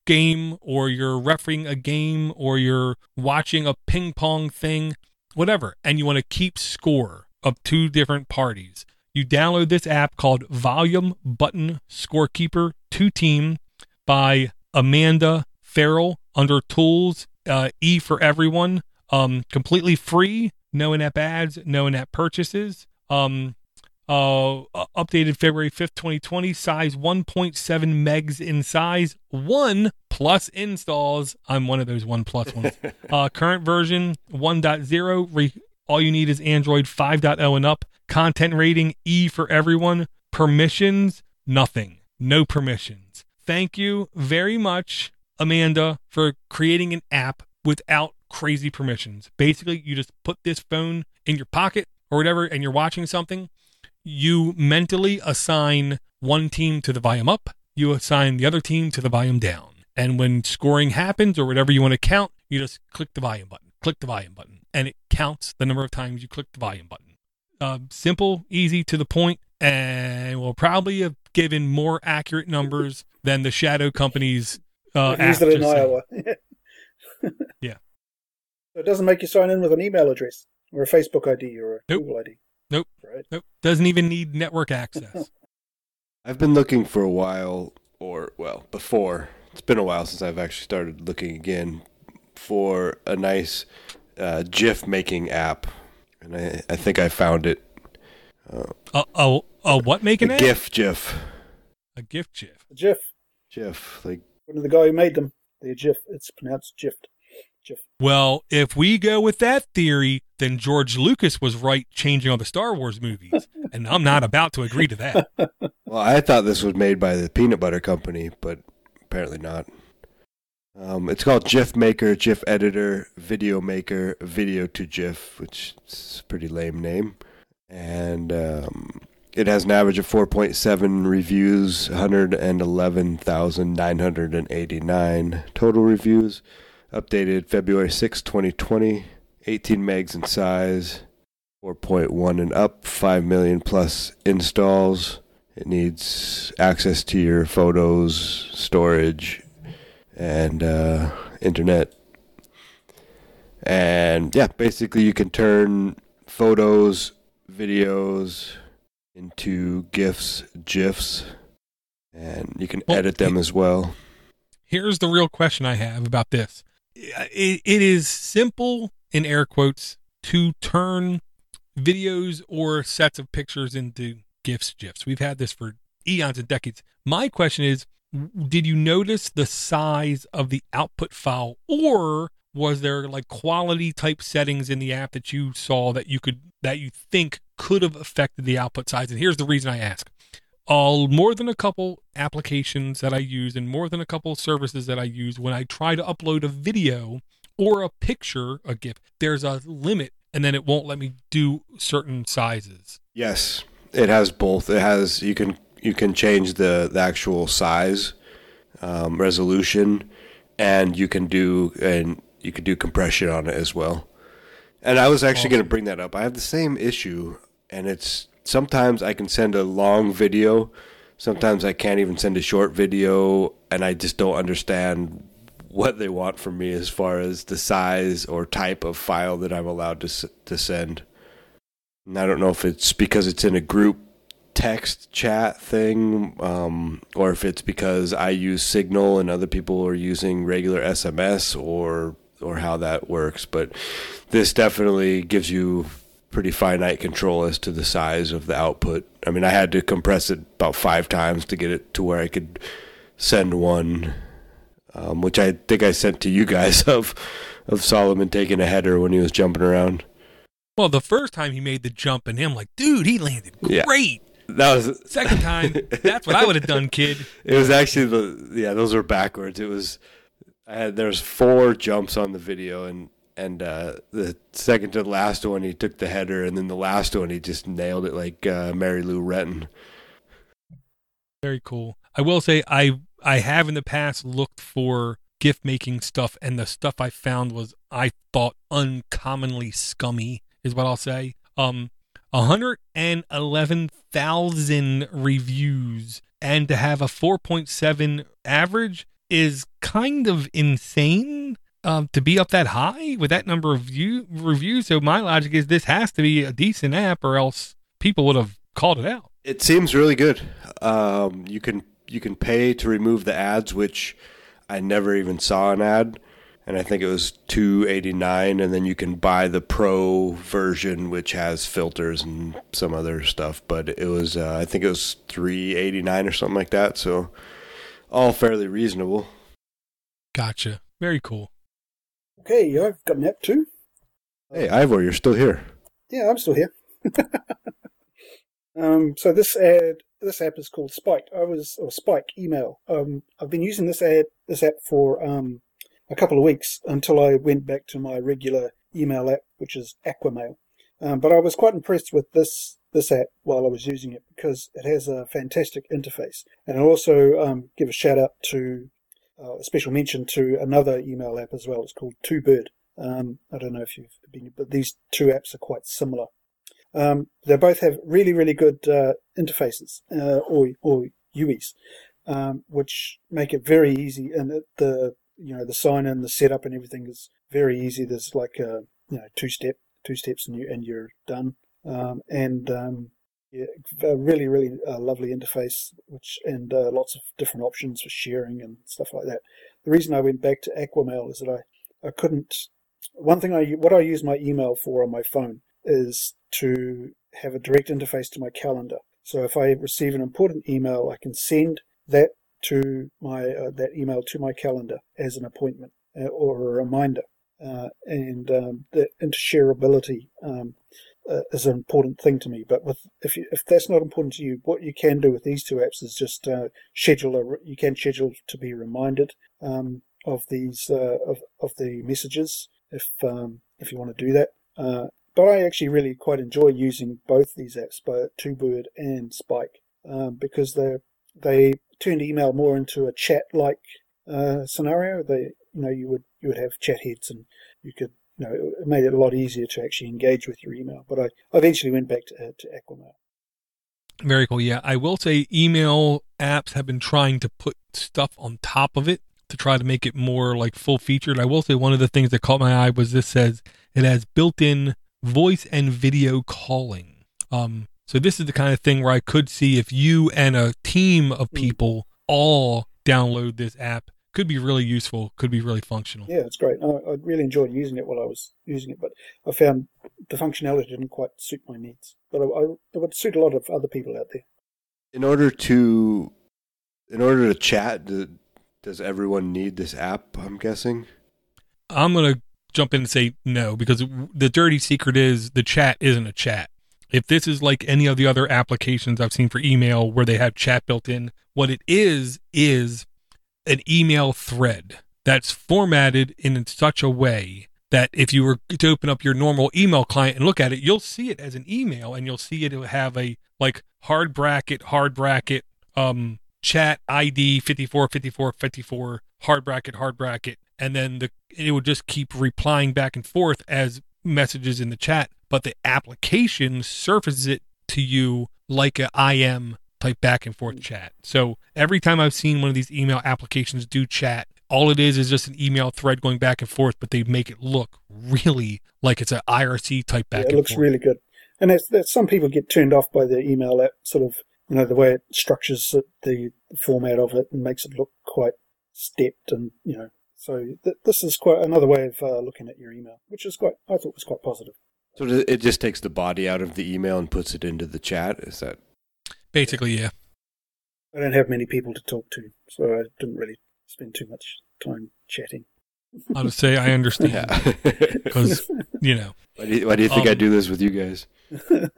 game or you're refereeing a game or you're watching a ping pong thing whatever, and you want to keep score of two different parties. You download this app called Volume Button Scorekeeper 2 Team by Amanda Farrell under Tools, uh, E for Everyone. Um, completely free, no in-app ads, no in-app purchases. Um, uh, updated February 5th, 2020, size 1.7 megs in size, one plus installs. I'm one of those one plus ones. Uh, current version 1.0. Re- all you need is Android 5.0 and up. Content rating E for everyone. Permissions, nothing. No permissions. Thank you very much, Amanda, for creating an app without crazy permissions. Basically, you just put this phone in your pocket or whatever, and you're watching something. You mentally assign one team to the volume up, you assign the other team to the volume down. And when scoring happens or whatever you want to count, you just click the volume button, click the volume button, and it counts the number of times you click the volume button. Uh, simple, easy, to the point, and will probably have given more accurate numbers than the shadow companies. Uh, it in. Iowa. Yeah. So it doesn't make you sign in with an email address or a Facebook ID or a Nope. Google ID. Nope. Right. Nope, doesn't even need network access. I've been looking for a while, or well, before. It's been a while since I've actually started looking again for a nice uh, GIF making app, and I, I think I found it. a, a, a what making a it? GIF GIF A gift GIF. A GIF. GIF like One of the guy who made them. The GIF. It's pronounced GIF. GIF. Well, if we go with that theory, then George Lucas was right changing all the Star Wars movies, and I'm not about to agree to that. Well, I thought this was made by the peanut butter company, but apparently not. Um, it's called GIF Maker, GIF Editor, Video Maker, Video to GIF, which is a pretty lame name. And um, it has an average of 4.7 reviews, 111,989 total reviews. Updated February 6, 2020. 18 megs in size, 4.1 and up, 5 million plus installs. It needs access to your photos, storage, and uh, internet. And yeah, basically, you can turn photos, videos into GIFs, GIFs, and you can Well, edit them as well. Here's the real question I have about this. It, it is simple, in air quotes, to turn videos or sets of pictures into GIFs, GIFs. We've had this for eons and decades. My question is did you notice the size of the output file or was there like quality type settings in the app that you saw that you could that you think could have affected the output size and here's the reason i ask all more than a couple applications that i use and more than a couple services that i use when i try to upload a video or a picture a gif there's a limit and then it won't let me do certain sizes Yes, it has both. It has you can you can change the, the actual size, um, resolution, and you can do and you can do compression on it as well. And I was actually going to bring that up. I have the same issue, and it's sometimes I can send a long video, sometimes I can't even send a short video, and I just don't understand what they want from me as far as the size or type of file that I'm allowed to to send. And I don't know if it's because it's in a group text chat thing, um, or if it's because I use Signal and other people are using regular SMS, or or how that works. But this definitely gives you pretty finite control as to the size of the output. I mean, I had to compress it about five times to get it to where I could send one, um, which I think I sent to you guys of of Solomon taking a header when he was jumping around. well the first time he made the jump and him like dude he landed Yeah. great That was second time that's what i would have done kid It was actually the yeah, those were backwards. It was I had there's four jumps on the video and and uh, the second to the last one he took the header and then the last one he just nailed it like uh, Mary Lou Retton. Very cool. I will say I I have in the past looked for gift making stuff and the stuff I found was I thought uncommonly scummy is what I'll say. Um 111,000 reviews and to have a 4.7 average is kind of insane um, to be up that high with that number of view, reviews. So my logic is this has to be a decent app or else people would have called it out. It seems really good. Um, you can you can pay to remove the ads, which I never even saw an ad, and I think it was two eighty nine. And then you can buy the pro version, which has filters and some other stuff. But it was uh, I think it was three eighty nine or something like that. So all fairly reasonable. Gotcha. Very cool. Okay, I've got an app too. Hey, Ivor, you're still here. Yeah, I'm still here. um, so this ad, this app is called Spike. I was or Spike email. Um, I've been using this ad, this app for um, a couple of weeks until I went back to my regular email app, which is Aquamail. Um, but I was quite impressed with this this app while I was using it because it has a fantastic interface. And I also um, give a shout out to uh, a special mention to another email app as well. It's called TwoBird. Um, I don't know if you've been, but these two apps are quite similar. Um, they both have really, really good uh, interfaces uh, or or UIs, um, which make it very easy. And the you know the sign in, the setup, and everything is very easy. There's like a you know two step, two steps, and you and you're done. Um, and um, yeah, a really, really uh, lovely interface, which and uh, lots of different options for sharing and stuff like that. The reason I went back to Aquamail is that I I couldn't. One thing I what I use my email for on my phone is to have a direct interface to my calendar. So if I receive an important email, I can send that to my uh, that email to my calendar as an appointment uh, or a reminder. uh, and um, the intershareability um, uh, is an important thing to me. But with if you, if that's not important to you, what you can do with these two apps is just uh, schedule a you can schedule to be reminded um, of these uh, of of the messages if um, if you want to do that. Uh, but I actually really quite enjoy using both these apps, both TwoBird and Spike, um, because they they turned email more into a chat like uh, scenario. They you know you would you would have chat heads and you could you know it made it a lot easier to actually engage with your email. But I, I eventually went back to, uh, to Aquamail. Very cool. Yeah, I will say email apps have been trying to put stuff on top of it to try to make it more like full featured. I will say one of the things that caught my eye was this says it has built-in voice and video calling. Um, so this is the kind of thing where I could see if you and a team of people all download this app, could be really useful, could be really functional. Yeah, it's great. I, I really enjoyed using it while I was using it, but I found the functionality didn't quite suit my needs. But I, I, it would suit a lot of other people out there. In order to, in order to chat, does everyone need this app? I'm guessing. I'm gonna jump in and say no because the dirty secret is the chat isn't a chat. If this is like any of the other applications I've seen for email where they have chat built in, what it is is an email thread that's formatted in such a way that if you were to open up your normal email client and look at it, you'll see it as an email and you'll see it have a like hard bracket, hard bracket, um, chat ID 54, 54, 54, hard bracket, hard bracket. And then the, it would just keep replying back and forth as messages in the chat, but the application surfaces it to you like a IM type back and forth chat. So every time I've seen one of these email applications do chat, all it is is just an email thread going back and forth, but they make it look really like it's an IRC type back. Yeah, it looks forth. really good. And that's, that's, some people get turned off by the email app, sort of, you know, the way it structures it, the format of it and makes it look quite stepped and, you know, so th- this is quite another way of uh, looking at your email, which is quite, I thought was quite positive. So it just takes the body out of the email and puts it into the chat. Is that basically yeah? I don't have many people to talk to, so I didn't really spend too much time chatting. I'll just say I understand because you know. Why do you, why do you think um, I do this with you guys?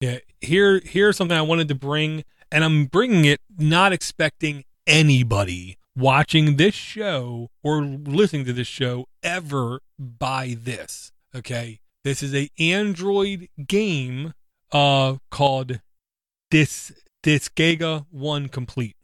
yeah, here here's something I wanted to bring, and I'm bringing it not expecting anybody watching this show or listening to this show ever buy this. Okay, this is a Android game uh called Dis Disgaea One Complete.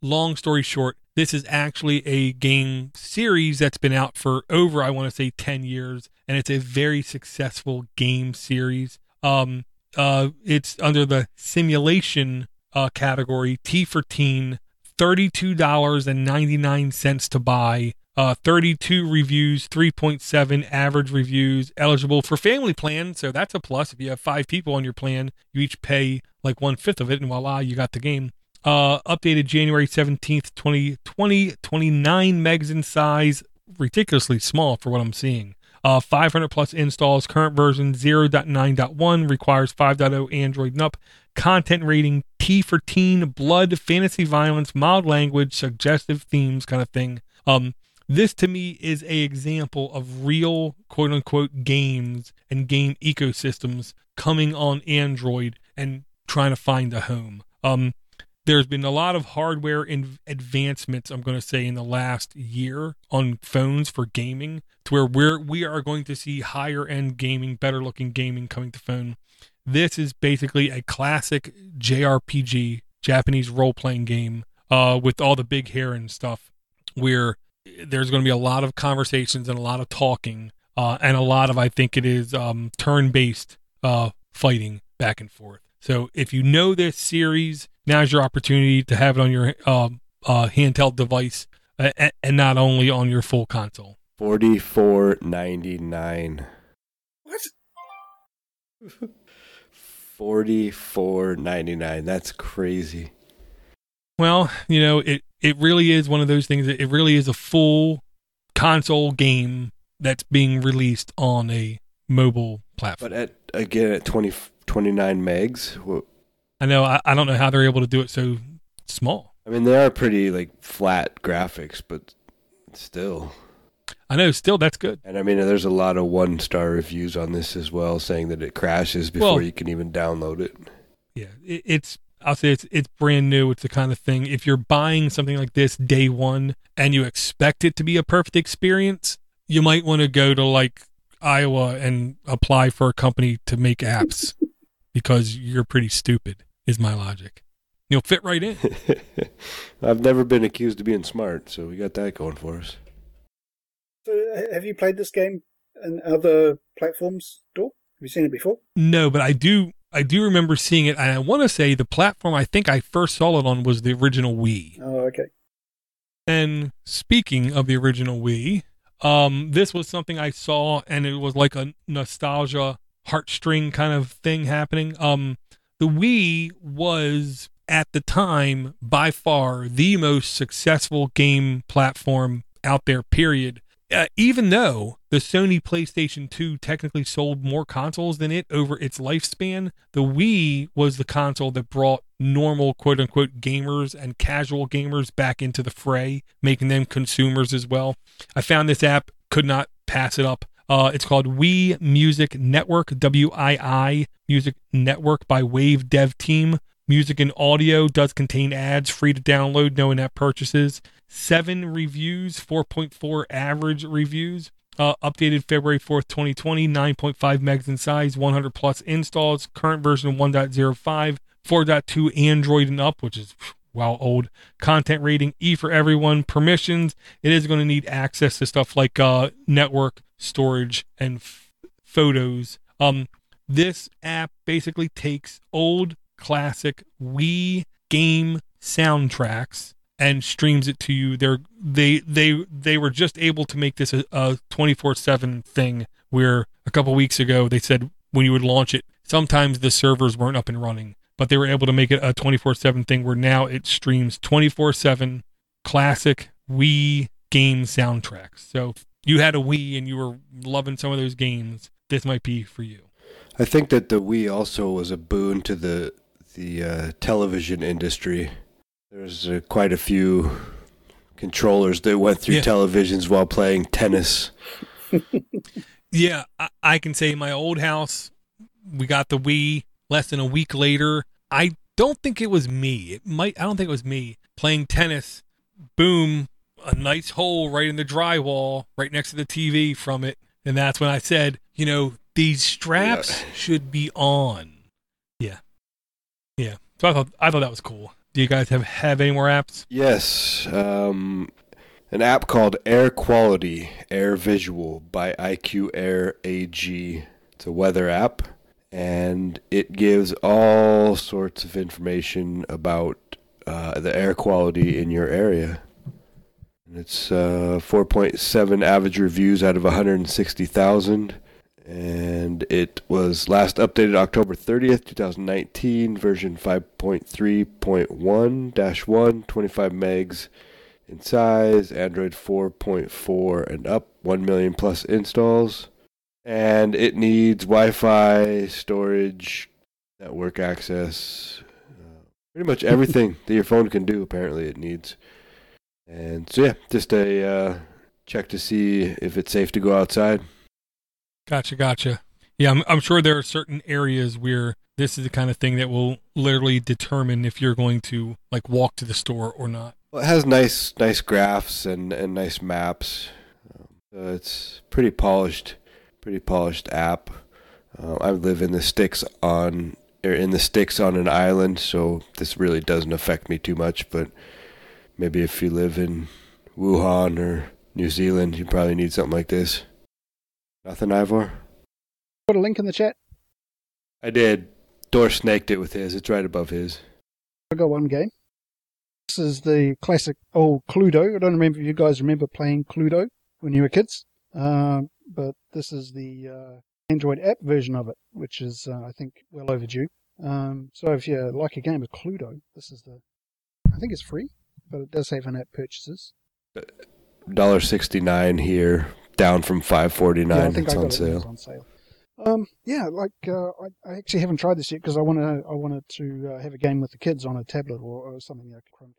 Long story short, this is actually a game series that's been out for over I want to say 10 years and it's a very successful game series. Um uh it's under the simulation uh category T for teen $32.99 to buy. Uh, 32 reviews, 3.7 average reviews, eligible for family plan. So that's a plus. If you have five people on your plan, you each pay like one fifth of it, and voila, you got the game. Uh, updated January 17th, 2020, 29 megs in size, ridiculously small for what I'm seeing. Uh, 500 plus installs. Current version 0.9.1 requires 5.0 Android and up. Content rating T for teen, blood, fantasy violence, mild language, suggestive themes, kind of thing. Um, this to me is a example of real quote unquote games and game ecosystems coming on Android and trying to find a home. Um, there's been a lot of hardware in advancements i'm going to say in the last year on phones for gaming to where we're we are going to see higher end gaming better looking gaming coming to phone this is basically a classic jrpg japanese role playing game uh, with all the big hair and stuff where there's going to be a lot of conversations and a lot of talking uh, and a lot of i think it is um, turn based uh, fighting back and forth so if you know this series now's your opportunity to have it on your um, uh, handheld device uh, and not only on your full console. Forty four ninety nine. What? Forty four ninety nine. That's crazy. Well, you know it. It really is one of those things. That it really is a full console game that's being released on a mobile platform. But at again at 20, 29 megs, I know. I, I don't know how they're able to do it so small. I mean, they are pretty like flat graphics, but still. I know. Still, that's good. And I mean, there's a lot of one star reviews on this as well, saying that it crashes before Well- you can even download it. Yeah, it, it's. I'll say it's it's brand new. It's the kind of thing. If you're buying something like this day one and you expect it to be a perfect experience, you might want to go to like Iowa and apply for a company to make apps because you're pretty stupid. Is my logic. You'll fit right in. I've never been accused of being smart, so we got that going for us. So, have you played this game on other platforms, Door? Have you seen it before? No, but I do. I do remember seeing it, and I want to say the platform I think I first saw it on was the original Wii. Oh, okay. And speaking of the original Wii, um, this was something I saw, and it was like a nostalgia heartstring kind of thing happening. Um, the Wii was at the time by far the most successful game platform out there. Period. Uh, even though the Sony PlayStation 2 technically sold more consoles than it over its lifespan, the Wii was the console that brought normal quote unquote gamers and casual gamers back into the fray, making them consumers as well. I found this app, could not pass it up. Uh, it's called Wii Music Network, W I I Music Network by Wave Dev Team. Music and audio does contain ads, free to download, no in-app purchases. Seven reviews, 4.4 average reviews. Uh, updated February 4th, 2020, 9.5 megs in size, 100 plus installs. Current version 1.05, 4.2 Android and up, which is well old. Content rating E for everyone. Permissions. It is going to need access to stuff like uh, network storage and f- photos. Um, this app basically takes old classic Wii game soundtracks and streams it to you. They're they they they were just able to make this a twenty four seven thing. Where a couple weeks ago they said when you would launch it, sometimes the servers weren't up and running, but they were able to make it a twenty four seven thing. Where now it streams twenty four seven classic Wii game soundtracks. So if you had a Wii and you were loving some of those games, this might be for you. I think that the Wii also was a boon to the the uh, television industry. There's uh, quite a few controllers that went through Yeah. televisions while playing tennis. Yeah, I, I can say my old house, we got the Wii less than a week later. I don't think it was me. It might. I don't think it was me playing tennis. Boom, a nice hole right in the drywall, right next to the TV from it, and that's when I said, you know, these straps should be on. Yeah, yeah. So I thought I thought that was cool. Do you guys have have any more apps? Yes, um, an app called Air Quality Air Visual by IQ Air AG. It's a weather app, and it gives all sorts of information about uh, the air quality in your area. And It's uh, 4.7 average reviews out of 160,000. And it was last updated October 30th, 2019, version 5.3.1 1, 25 megs in size, Android 4.4 and up, 1 million plus installs. And it needs Wi Fi, storage, network access, uh, pretty much everything that your phone can do, apparently, it needs. And so, yeah, just a uh, check to see if it's safe to go outside. Gotcha, gotcha. Yeah, I'm, I'm sure there are certain areas where this is the kind of thing that will literally determine if you're going to like walk to the store or not. Well, it has nice, nice graphs and, and nice maps. Um, so it's pretty polished, pretty polished app. Uh, I live in the sticks on or in the sticks on an island, so this really doesn't affect me too much. But maybe if you live in Wuhan or New Zealand, you probably need something like this. Nothing, Ivor. Put a link in the chat. I did. Door snaked it with his. It's right above his. I got one game. This is the classic old Cluedo. I don't remember if you guys remember playing Cluedo when you were kids, um, but this is the uh, Android app version of it, which is uh, I think well overdue. Um, so if you like a game of Cluedo, this is the. I think it's free, but it does have in-app purchases. Dollar sixty nine here, down from five forty nine. Yeah, it's on it sale. on sale. Um, yeah, like uh, I, I actually haven't tried this yet because I want to. I wanted to uh, have a game with the kids on a tablet or, or something like Chrome.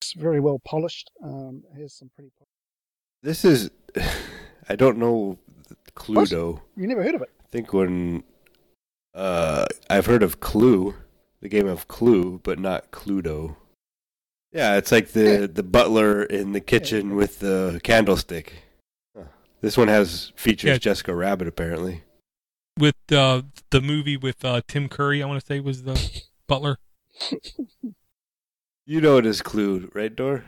It's very well polished. Um, it has some pretty. This is, I don't know Cluedo. You never heard of it? I think when, uh, I've heard of Clue, the game of Clue, but not Cluedo. Yeah, it's like the, the butler in the kitchen with the candlestick. This one has features Yeah. Jessica Rabbit apparently. With uh, the movie with uh, Tim Curry, I want to say was the butler. You know it is Clue, right, Door?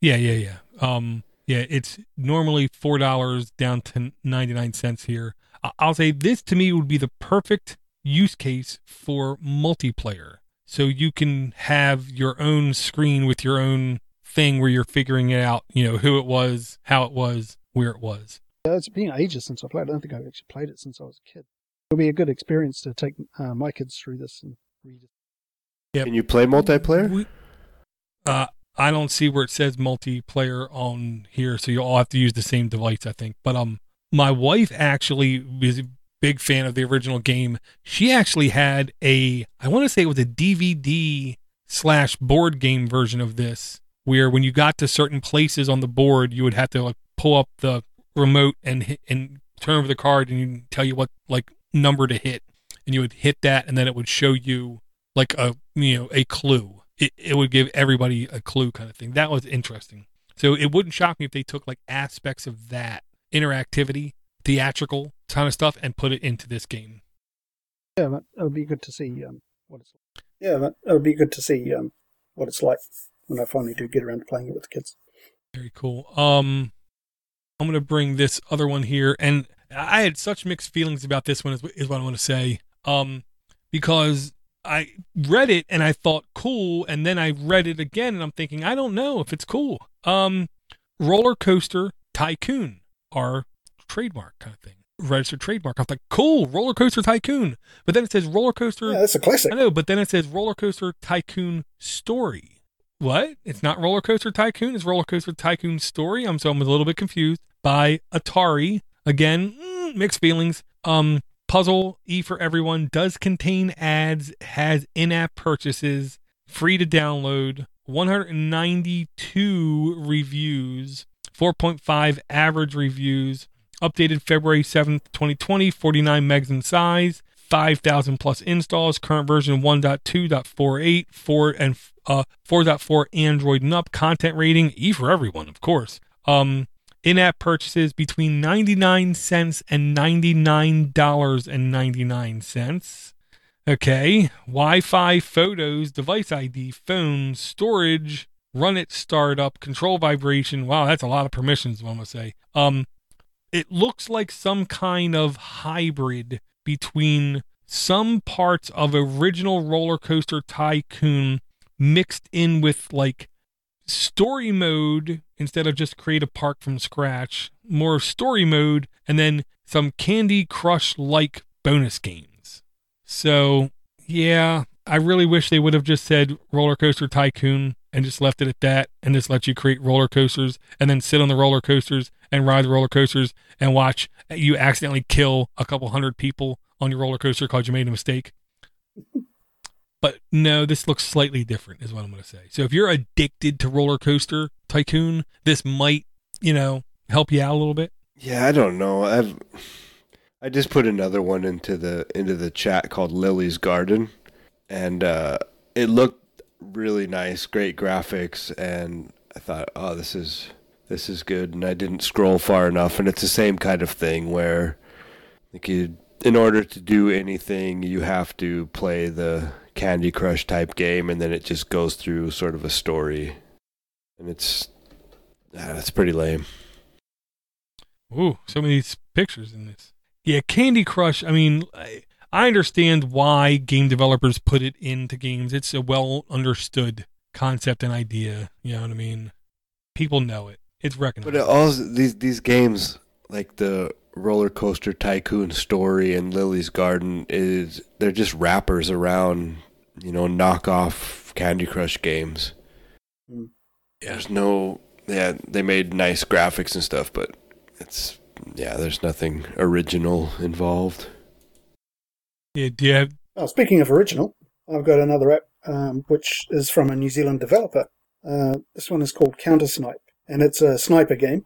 Yeah, yeah, yeah. Um, yeah, it's normally four dollars down to ninety nine cents here. I- I'll say this to me would be the perfect use case for multiplayer. So you can have your own screen with your own thing where you're figuring it out. You know who it was, how it was, where it was. Uh, It's been ages since I played. I don't think I've actually played it since I was a kid. It'll be a good experience to take uh, my kids through this and read it. Yep. Can you play multiplayer? We- uh, I don't see where it says multiplayer on here, so you all have to use the same device, I think. But um, my wife actually is a big fan of the original game. She actually had a, I want to say it was a DVD slash board game version of this, where when you got to certain places on the board, you would have to like pull up the remote and hit, and turn over the card, and you tell you what like number to hit, and you would hit that, and then it would show you like a you know a clue. It it would give everybody a clue kind of thing. That was interesting. So it wouldn't shock me if they took like aspects of that interactivity, theatrical kind of stuff, and put it into this game. Yeah, but it'll be good to see um, what it's like. Yeah, but it'll be good to see um, what it's like when I finally do get around to playing it with the kids. Very cool. Um, I'm gonna bring this other one here, and I had such mixed feelings about this one. Is, is what I want to say. Um, because I read it and I thought cool, and then I read it again, and I'm thinking I don't know if it's cool. Um, roller coaster tycoon, our trademark kind of thing, registered trademark. I was like, cool, roller coaster tycoon, but then it says roller coaster. Yeah, that's a classic. I know, but then it says Roller Coaster Tycoon Story. What? It's not Roller Coaster Tycoon. It's Roller Coaster Tycoon Story. I'm so I'm a little bit confused by Atari. Again, mm, mixed feelings. Um, Puzzle E for everyone does contain ads, has in-app purchases, free to download. 192 reviews, 4.5 average reviews. Updated February 7th, 2020, 49 megs in size. 5,000 plus installs. Current version 1.2.48, 4 and uh 4.4 Android and up. Content rating E for everyone, of course. Um, in-app purchases between 99 cents and 99 dollars and 99 cents. Okay, Wi-Fi, photos, device ID, phone, storage, run it, startup, control vibration. Wow, that's a lot of permissions. One would say. Um, it looks like some kind of hybrid between some parts of original roller coaster tycoon mixed in with like story mode instead of just create a park from scratch more story mode and then some candy crush like bonus games so yeah i really wish they would have just said roller coaster tycoon and just left it at that and just let you create roller coasters and then sit on the roller coasters and ride the roller coasters and watch you accidentally kill a couple hundred people on your roller coaster because you made a mistake. But no, this looks slightly different, is what I'm going to say. So if you're addicted to roller coaster tycoon, this might, you know, help you out a little bit. Yeah, I don't know. I've I just put another one into the into the chat called Lily's Garden, and uh, it looked really nice, great graphics, and I thought, oh, this is this is good. And I didn't scroll far enough, and it's the same kind of thing where, like, you in order to do anything, you have to play the Candy Crush type game, and then it just goes through sort of a story, and it's ah, that's pretty lame. Ooh, so many pictures in this. Yeah, Candy Crush. I mean, I, I understand why game developers put it into games. It's a well understood concept and idea. You know what I mean? People know it. It's recognized. But it also these these games like the roller coaster tycoon story and Lily's Garden is they're just wrappers around you know knockoff Candy Crush games. Mm. There's no yeah they made nice graphics and stuff, but it's yeah there's nothing original involved. yeah, do you have, Oh, speaking of original, I've got another app um, which is from a New Zealand developer. Uh, this one is called Counter Snipe, and it's a sniper game.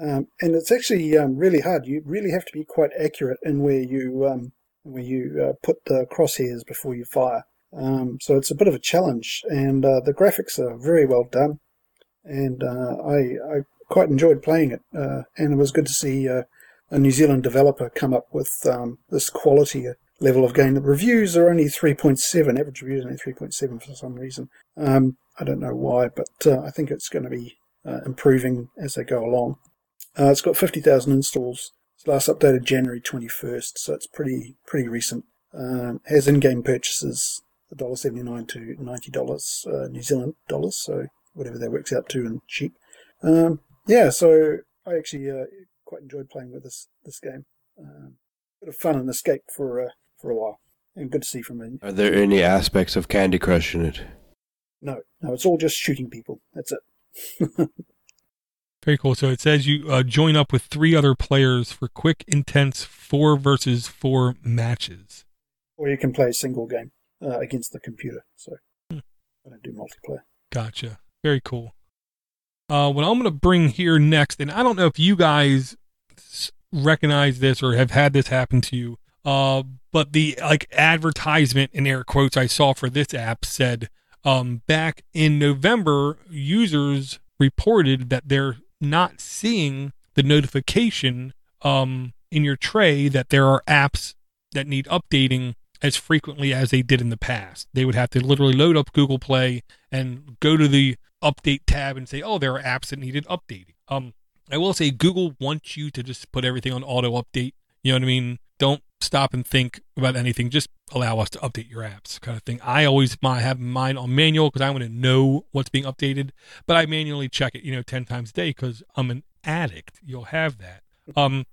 Um, and it's actually um, really hard. You really have to be quite accurate in where you um, where you uh, put the crosshairs before you fire. Um, so it's a bit of a challenge, and uh, the graphics are very well done, and uh, I, I quite enjoyed playing it. Uh, and it was good to see uh, a New Zealand developer come up with um, this quality level of game. The reviews are only 3.7, average reviews only 3.7 for some reason. Um, I don't know why, but uh, I think it's going to be improving as they go along. it's got 50,000 installs it's last updated January 21st, so it's pretty pretty recent. Um, has in-game purchases $1.79 to $90 uh, New Zealand dollars, so whatever that works out to and cheap. Um, yeah, so I actually uh, quite enjoyed playing with this this game. Um, bit of fun and escape for uh, for a while, and good to see from me. Are there any aspects of Candy Crush in it? No, no, it's all just shooting people. That's it. Very cool. So it says you uh, join up with three other players for quick, intense four versus four matches. Or you can play a single game uh, against the computer. So hmm. I don't do multiplayer. Gotcha. Very cool. Uh, what I'm going to bring here next, and I don't know if you guys recognize this or have had this happen to you, uh, but the like advertisement in air quotes I saw for this app said um, back in November, users reported that they're not seeing the notification um, in your tray that there are apps that need updating as frequently as they did in the past. They would have to literally load up Google Play and go to the update tab and say, "Oh, there are apps that needed updating." Um, I will say Google wants you to just put everything on auto update. You know what I mean? Don't stop and think about anything. Just allow us to update your apps, kind of thing. I always my, have mine on manual because I want to know what's being updated, but I manually check it, you know, ten times a day because I'm an addict. You'll have that. Um,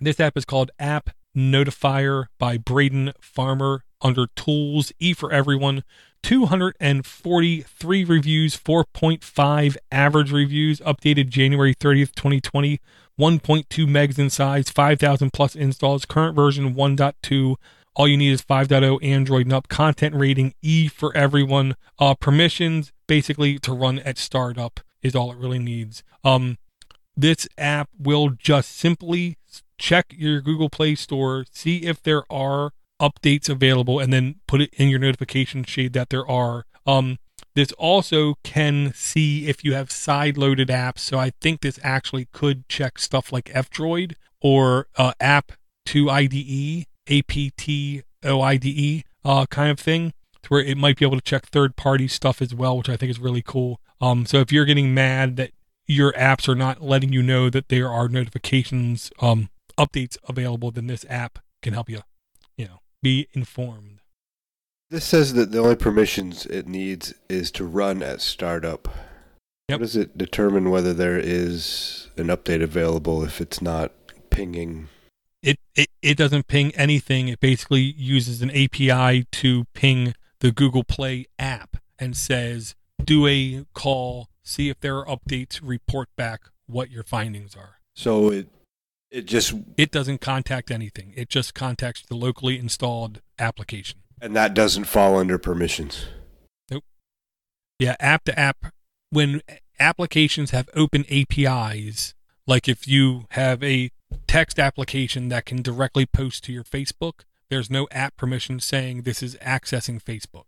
this app is called App Notifier by Braden Farmer under Tools E for Everyone. 243 reviews, 4.5 average reviews, updated January 30th, 2020. 1.2 megs in size, 5,000 plus installs, current version 1.2. All you need is 5.0 Android and up. Content rating E for everyone. Uh, permissions basically to run at startup is all it really needs. Um, this app will just simply check your Google Play Store, see if there are updates available, and then put it in your notification shade that there are. Um, this also can see if you have side loaded apps. So I think this actually could check stuff like F-Droid or uh, App to IDE, APTOIDE uh, kind of thing, to where it might be able to check third party stuff as well, which I think is really cool. Um, so if you're getting mad that your apps are not letting you know that there are notifications, um, updates available, then this app can help you, you know, be informed. This says that the only permissions it needs is to run at startup. Yep. How does it determine whether there is an update available if it's not pinging? It, it it doesn't ping anything. It basically uses an API to ping the Google Play app and says, do a call, see if there are updates, report back what your findings are. So it it just it doesn't contact anything. It just contacts the locally installed application. And that doesn't fall under permissions. Nope. Yeah, app to app. When applications have open APIs, like if you have a text application that can directly post to your Facebook, there's no app permission saying this is accessing Facebook.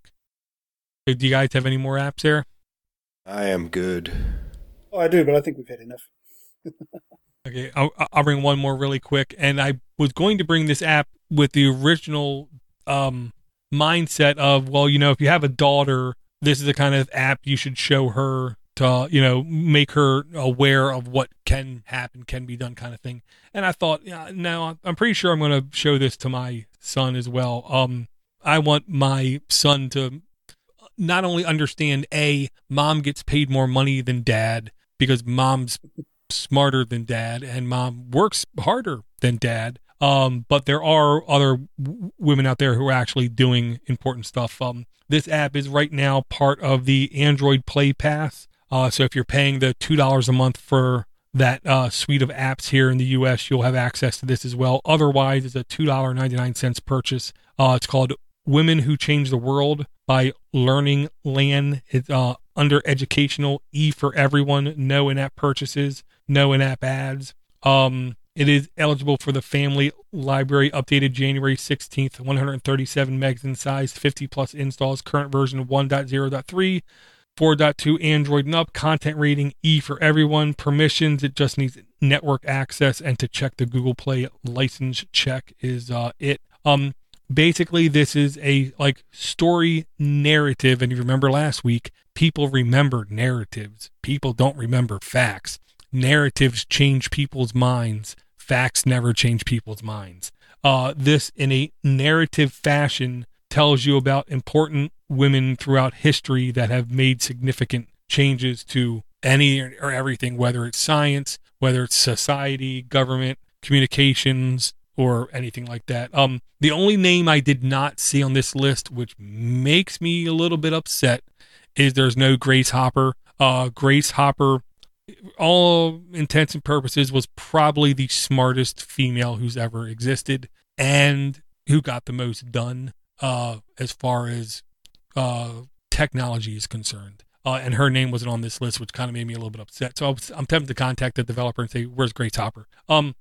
Do you guys have any more apps there? I am good. Oh, I do, but I think we've had enough. okay, I'll, I'll bring one more really quick. And I was going to bring this app with the original um, mindset of, well, you know, if you have a daughter, this is the kind of app you should show her to, you know, make her aware of what can happen, can be done, kind of thing. And I thought, yeah, no, I'm pretty sure I'm going to show this to my son as well. Um, I want my son to not only understand a mom gets paid more money than dad because mom's smarter than dad and mom works harder than dad um, but there are other w- women out there who are actually doing important stuff. Um, this app is right now part of the Android Play Pass. Uh, so if you're paying the two dollars a month for that uh, suite of apps here in the U.S., you'll have access to this as well. Otherwise, it's a two dollar ninety nine cents purchase. Uh, it's called "Women Who Change the World" by Learning Land. It's uh, under educational E for everyone. No in-app purchases. No in-app ads. Um, it is eligible for the family library updated January 16th, 137 megs in size, 50 plus installs, current version 1.0.3, 4.2 Android and up, content rating E for everyone, permissions, it just needs network access and to check the Google Play license check is uh, it. Um, basically this is a like story narrative and you remember last week people remember narratives people don't remember facts narratives change people's minds facts never change people's minds uh, this in a narrative fashion tells you about important women throughout history that have made significant changes to any or everything whether it's science whether it's society government communications or anything like that. Um, the only name I did not see on this list, which makes me a little bit upset, is there's no Grace Hopper. Uh, Grace Hopper, all intents and purposes, was probably the smartest female who's ever existed and who got the most done uh, as far as uh, technology is concerned. Uh, and her name wasn't on this list, which kind of made me a little bit upset. So was, I'm tempted to contact the developer and say, "Where's Grace Hopper?" Um,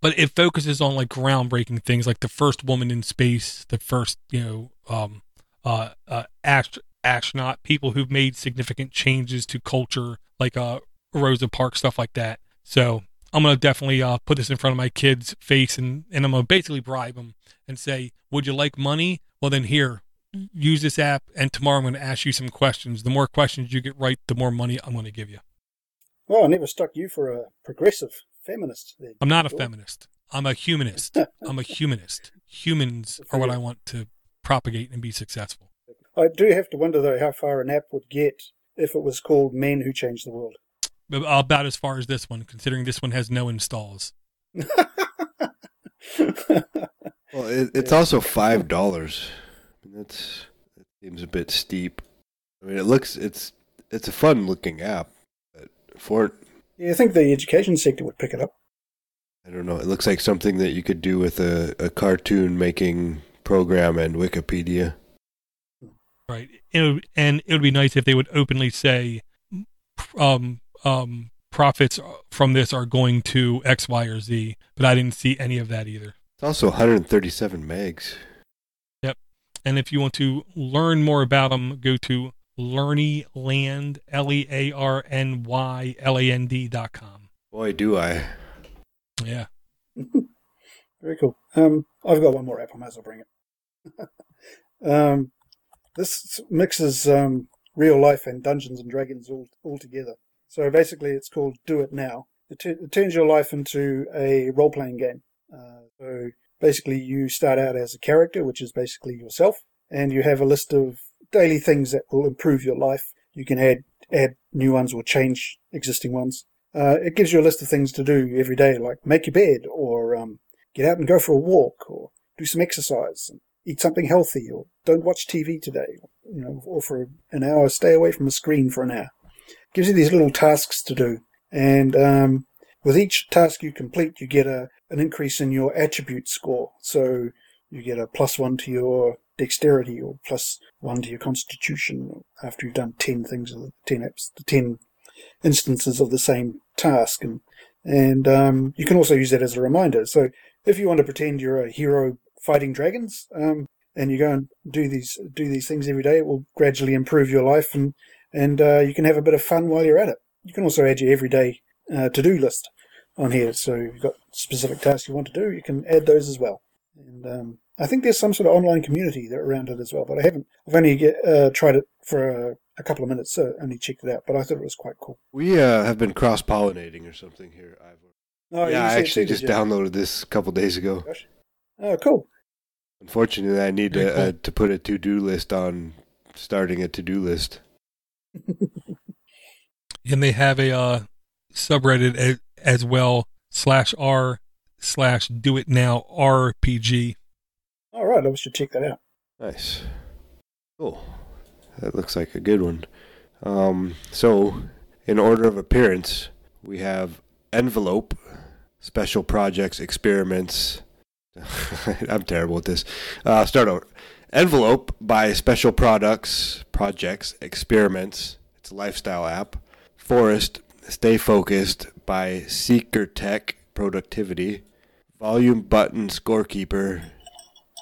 but it focuses on like groundbreaking things like the first woman in space, the first, you know, um, uh, uh, ast- astronaut, people who've made significant changes to culture, like uh, Rosa Parks, stuff like that. So I'm gonna definitely uh, put this in front of my kid's face, and and I'm gonna basically bribe them and say, "Would you like money? Well, then here, use this app, and tomorrow I'm gonna ask you some questions. The more questions you get right, the more money I'm gonna give you." Well, I never stuck you for a progressive feminist. Then. I'm not a feminist. I'm a humanist. I'm a humanist. Humans are what I want to propagate and be successful. I do have to wonder though how far an app would get if it was called Men Who Change the World. About as far as this one, considering this one has no installs. well, it, it's also five dollars. That's it seems a bit steep. I mean, it looks it's it's a fun looking app, but for yeah, I think the education sector would pick it up. I don't know. It looks like something that you could do with a, a cartoon making program and Wikipedia. Right. It would, and it would be nice if they would openly say, um, um, profits from this are going to X, Y, or Z. But I didn't see any of that either. It's also 137 megs. Yep. And if you want to learn more about them, go to Learnyland, L E A R N Y L A N D dot com. Boy, do I. Yeah. Very cool. Um, I've got one more app. I might as well bring it. um, this mixes um, real life and Dungeons and Dragons all, all together. So basically, it's called Do It Now. It, t- it turns your life into a role playing game. Uh, so basically, you start out as a character, which is basically yourself, and you have a list of daily things that will improve your life. You can add add new ones or change existing ones. Uh, it gives you a list of things to do every day, like make your bed, or um, get out and go for a walk, or do some exercise, eat something healthy, or don't watch TV today, you know, or for an hour stay away from a screen for an hour. Gives you these little tasks to do, and um, with each task you complete, you get a an increase in your attribute score. So you get a plus one to your dexterity or plus one to your constitution after you've done 10 things, 10 apps, 10 instances of the same task. And, and um, you can also use that as a reminder. So if you want to pretend you're a hero fighting dragons, um, and you go and do these do these things every day, it will gradually improve your life, and and uh, you can have a bit of fun while you're at it. You can also add your everyday uh, to do list on here. So if you've got specific tasks you want to do, you can add those as well. And um, I think there's some sort of online community that around it as well, but I haven't. I've only get, uh, tried it for a, a, couple of minutes, so only checked it out. But I thought it was quite cool. We uh, have been cross pollinating or something here, Ivor. Oh, yeah, I actually just downloaded this a couple days ago. Gosh. Oh, cool. Unfortunately, I need to cool. uh, to put a to do list on starting a to do list. and they have a uh, subreddit as well slash r slash do it now RPG all right, I should check that out. Nice. Cool. That looks like a good one. Um, so, in order of appearance, we have envelope, special projects, experiments. I'm terrible at this. Uh, start over. Envelope by Special Products, Projects, Experiments. It's a lifestyle app. Forest, Stay Focused by SEEKRTECH, Productivity. Volume Button Scorekeeper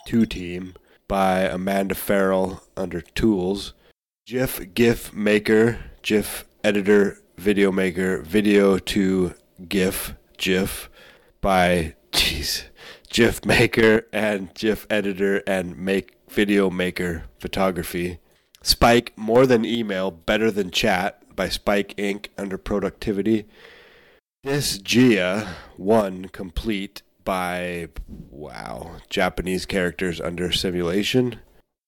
2 Team by Amanda Farrell under Tools. GIF GIF Maker, GIF Editor, Video Maker, Video to GIF, GIF by, jeez, GIF Maker and GIF Editor and Make Video Maker Photography. Spike More Than Email, Better Than Chat by Spike Inc. under Productivity. This Gia 1 Complete by, wow, Japanese characters under Simulation.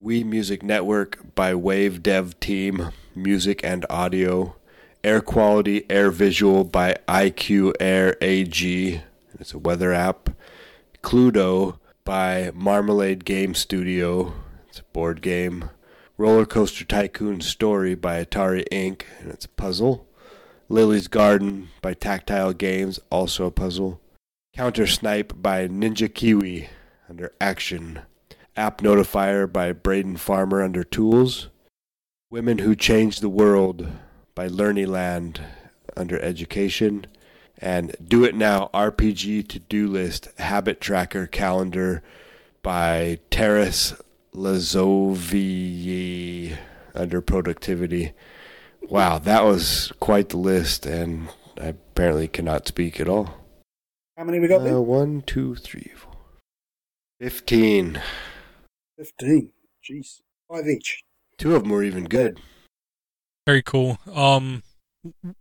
We Music Network by Wave Dev Team, Music and Audio. Air Quality Air Visual by IQ Air AG. It's a weather app. Cluedo by Marmalade Game Studio. It's a board game. Roller Coaster Tycoon Story by Atari Inc. and it's a puzzle. Lily's Garden by Tactile Games, also a puzzle. Counter Snipe by Ninja Kiwi under Action. App Notifier by Braden Farmer under Tools. Women Who Changed the World by Learnyland under Education. And Do It Now RPG To Do List Habit Tracker Calendar by Terrace Lazovier under Productivity. Wow, that was quite the list, and I apparently cannot speak at all. How many we got there? Uh, one, two, three, four. Fifteen. 15. Jeez. Five each. Two of them were even good. Very cool. Um,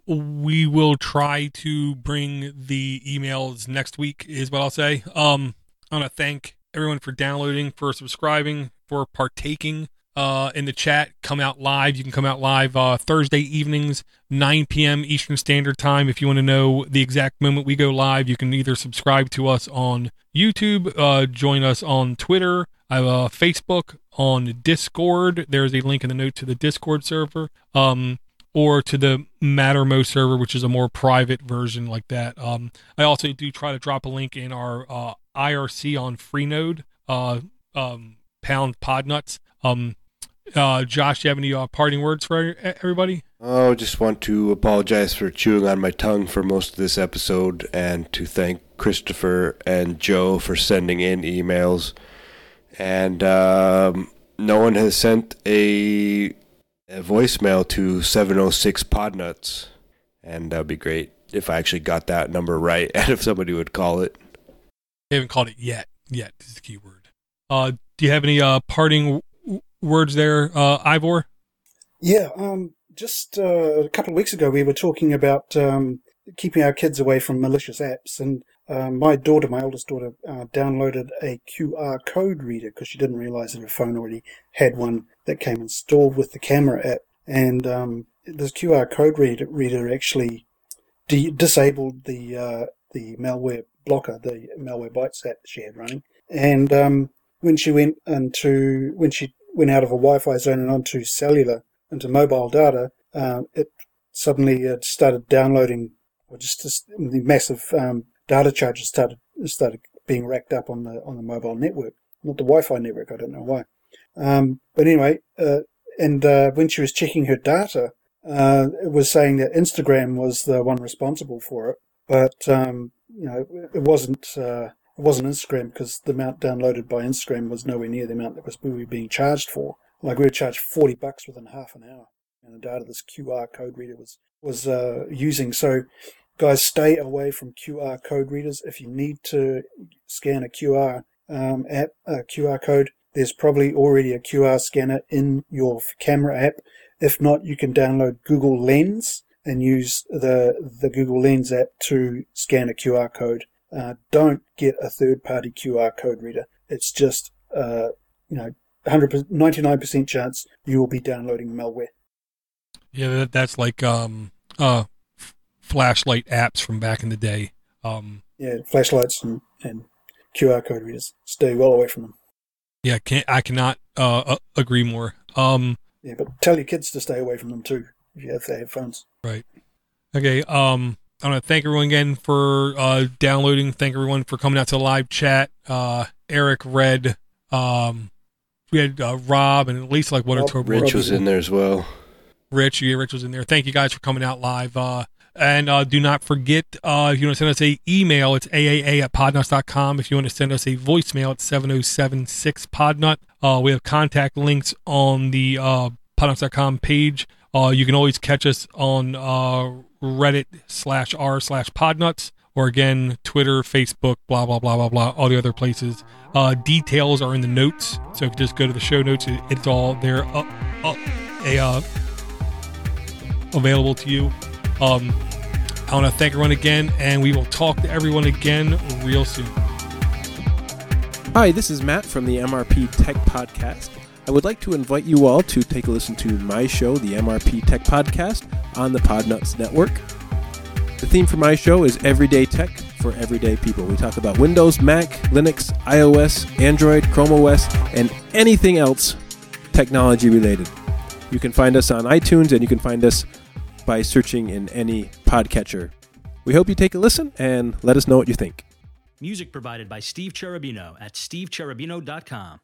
we will try to bring the emails next week. Is what I'll say. Um, I want to thank everyone for downloading, for subscribing, for partaking uh, in the chat. Come out live. You can come out live uh, Thursday evenings, 9 p.m. Eastern Standard Time. If you want to know the exact moment we go live, you can either subscribe to us on YouTube, uh, join us on Twitter. I have a Facebook on Discord. There's a link in the note to the Discord server. Um, or to the Mattermost server, which is a more private version like that. Um, I also do try to drop a link in our uh, IRC on Freenode, uh, um, pound podnutz. Um, uh, Josh, do you have any uh, parting words for everybody? Oh, just want to apologize for chewing on my tongue for most of this episode and to thank Christopher and Joe for sending in emails. And um, no one has sent a, a voicemail to 706 Podnuts. And that would be great if I actually got that number right and if somebody would call it. They haven't called it yet. Yet is the key word. Uh, do you have any uh, parting w- words there, uh, Ivor? Yeah, um, just uh, a couple of weeks ago, we were talking about um, keeping our kids away from malicious apps. And um, my daughter, my oldest daughter, uh, downloaded a QR code reader because she didn't realize that her phone already had one that came installed with the camera app. And um, this QR code reader, reader actually de- disabled the uh, the malware blocker, the Malwarebytes app she had running. And um, when she went into when she went out of a Wi-Fi zone and onto cellular, into mobile data, uh, it suddenly uh, started downloading, or just, just the massive um, data charges started started being racked up on the on the mobile network, not the Wi-Fi network. I don't know why. Um, but anyway, uh, and uh, when she was checking her data, uh, it was saying that Instagram was the one responsible for it, but um, you know it wasn't. Uh, it wasn't Instagram because the amount downloaded by Instagram was nowhere near the amount that was we were being charged for. Like we were charged forty bucks within half an hour, and the data this QR code reader was was uh, using. So, guys, stay away from QR code readers. If you need to scan a QR um, app, a QR code, there's probably already a QR scanner in your camera app. If not, you can download Google Lens and use the the Google Lens app to scan a QR code. Uh, don't get a third party QR code reader. It's just, uh, you know, 100 99% chance you will be downloading malware. Yeah, that's like um, uh, flashlight apps from back in the day. Um, Yeah, flashlights and, and QR code readers. Stay well away from them. yeah, can't, I cannot uh, uh, agree more. Um, Yeah, but tell your kids to stay away from them too if, you, if they have phones. Right. Okay. Um, I want to thank everyone again for uh, downloading. Thank everyone for coming out to the live chat. Uh, Eric, Red, um, we had uh, Rob, and at least like one or two. Rich was in there as well. Rich, yeah, Rich was in there. Thank you guys for coming out live. Uh, And uh, do not forget, uh, if you want to send us a email, it's aaa at podnutz.com. If you want to send us a voicemail, it's 7076 podnut. Uh, we have contact links on the uh, podnutz.com page. Uh, you can always catch us on uh, Reddit slash r slash podnutz or again, Twitter, Facebook, blah, blah, blah, blah, blah, all the other places. Uh, details are in the notes. So if you just go to the show notes, it, it's all there a, available to you. Um, I want to thank everyone again, and we will talk to everyone again real soon. Hi, this is Matt from the MRP Tech Podcast. I would like to invite you all to take a listen to my show, the MRP Tech Podcast, on the Podnutz Network. The theme for my show is Everyday Tech for Everyday People. We talk about Windows, Mac, Linux, iOS, Android, Chrome OS, and anything else technology related. You can find us on iTunes and you can find us by searching in any podcatcher. We hope you take a listen and let us know what you think. Music provided by Steve Cherubino at stevecherubino.com.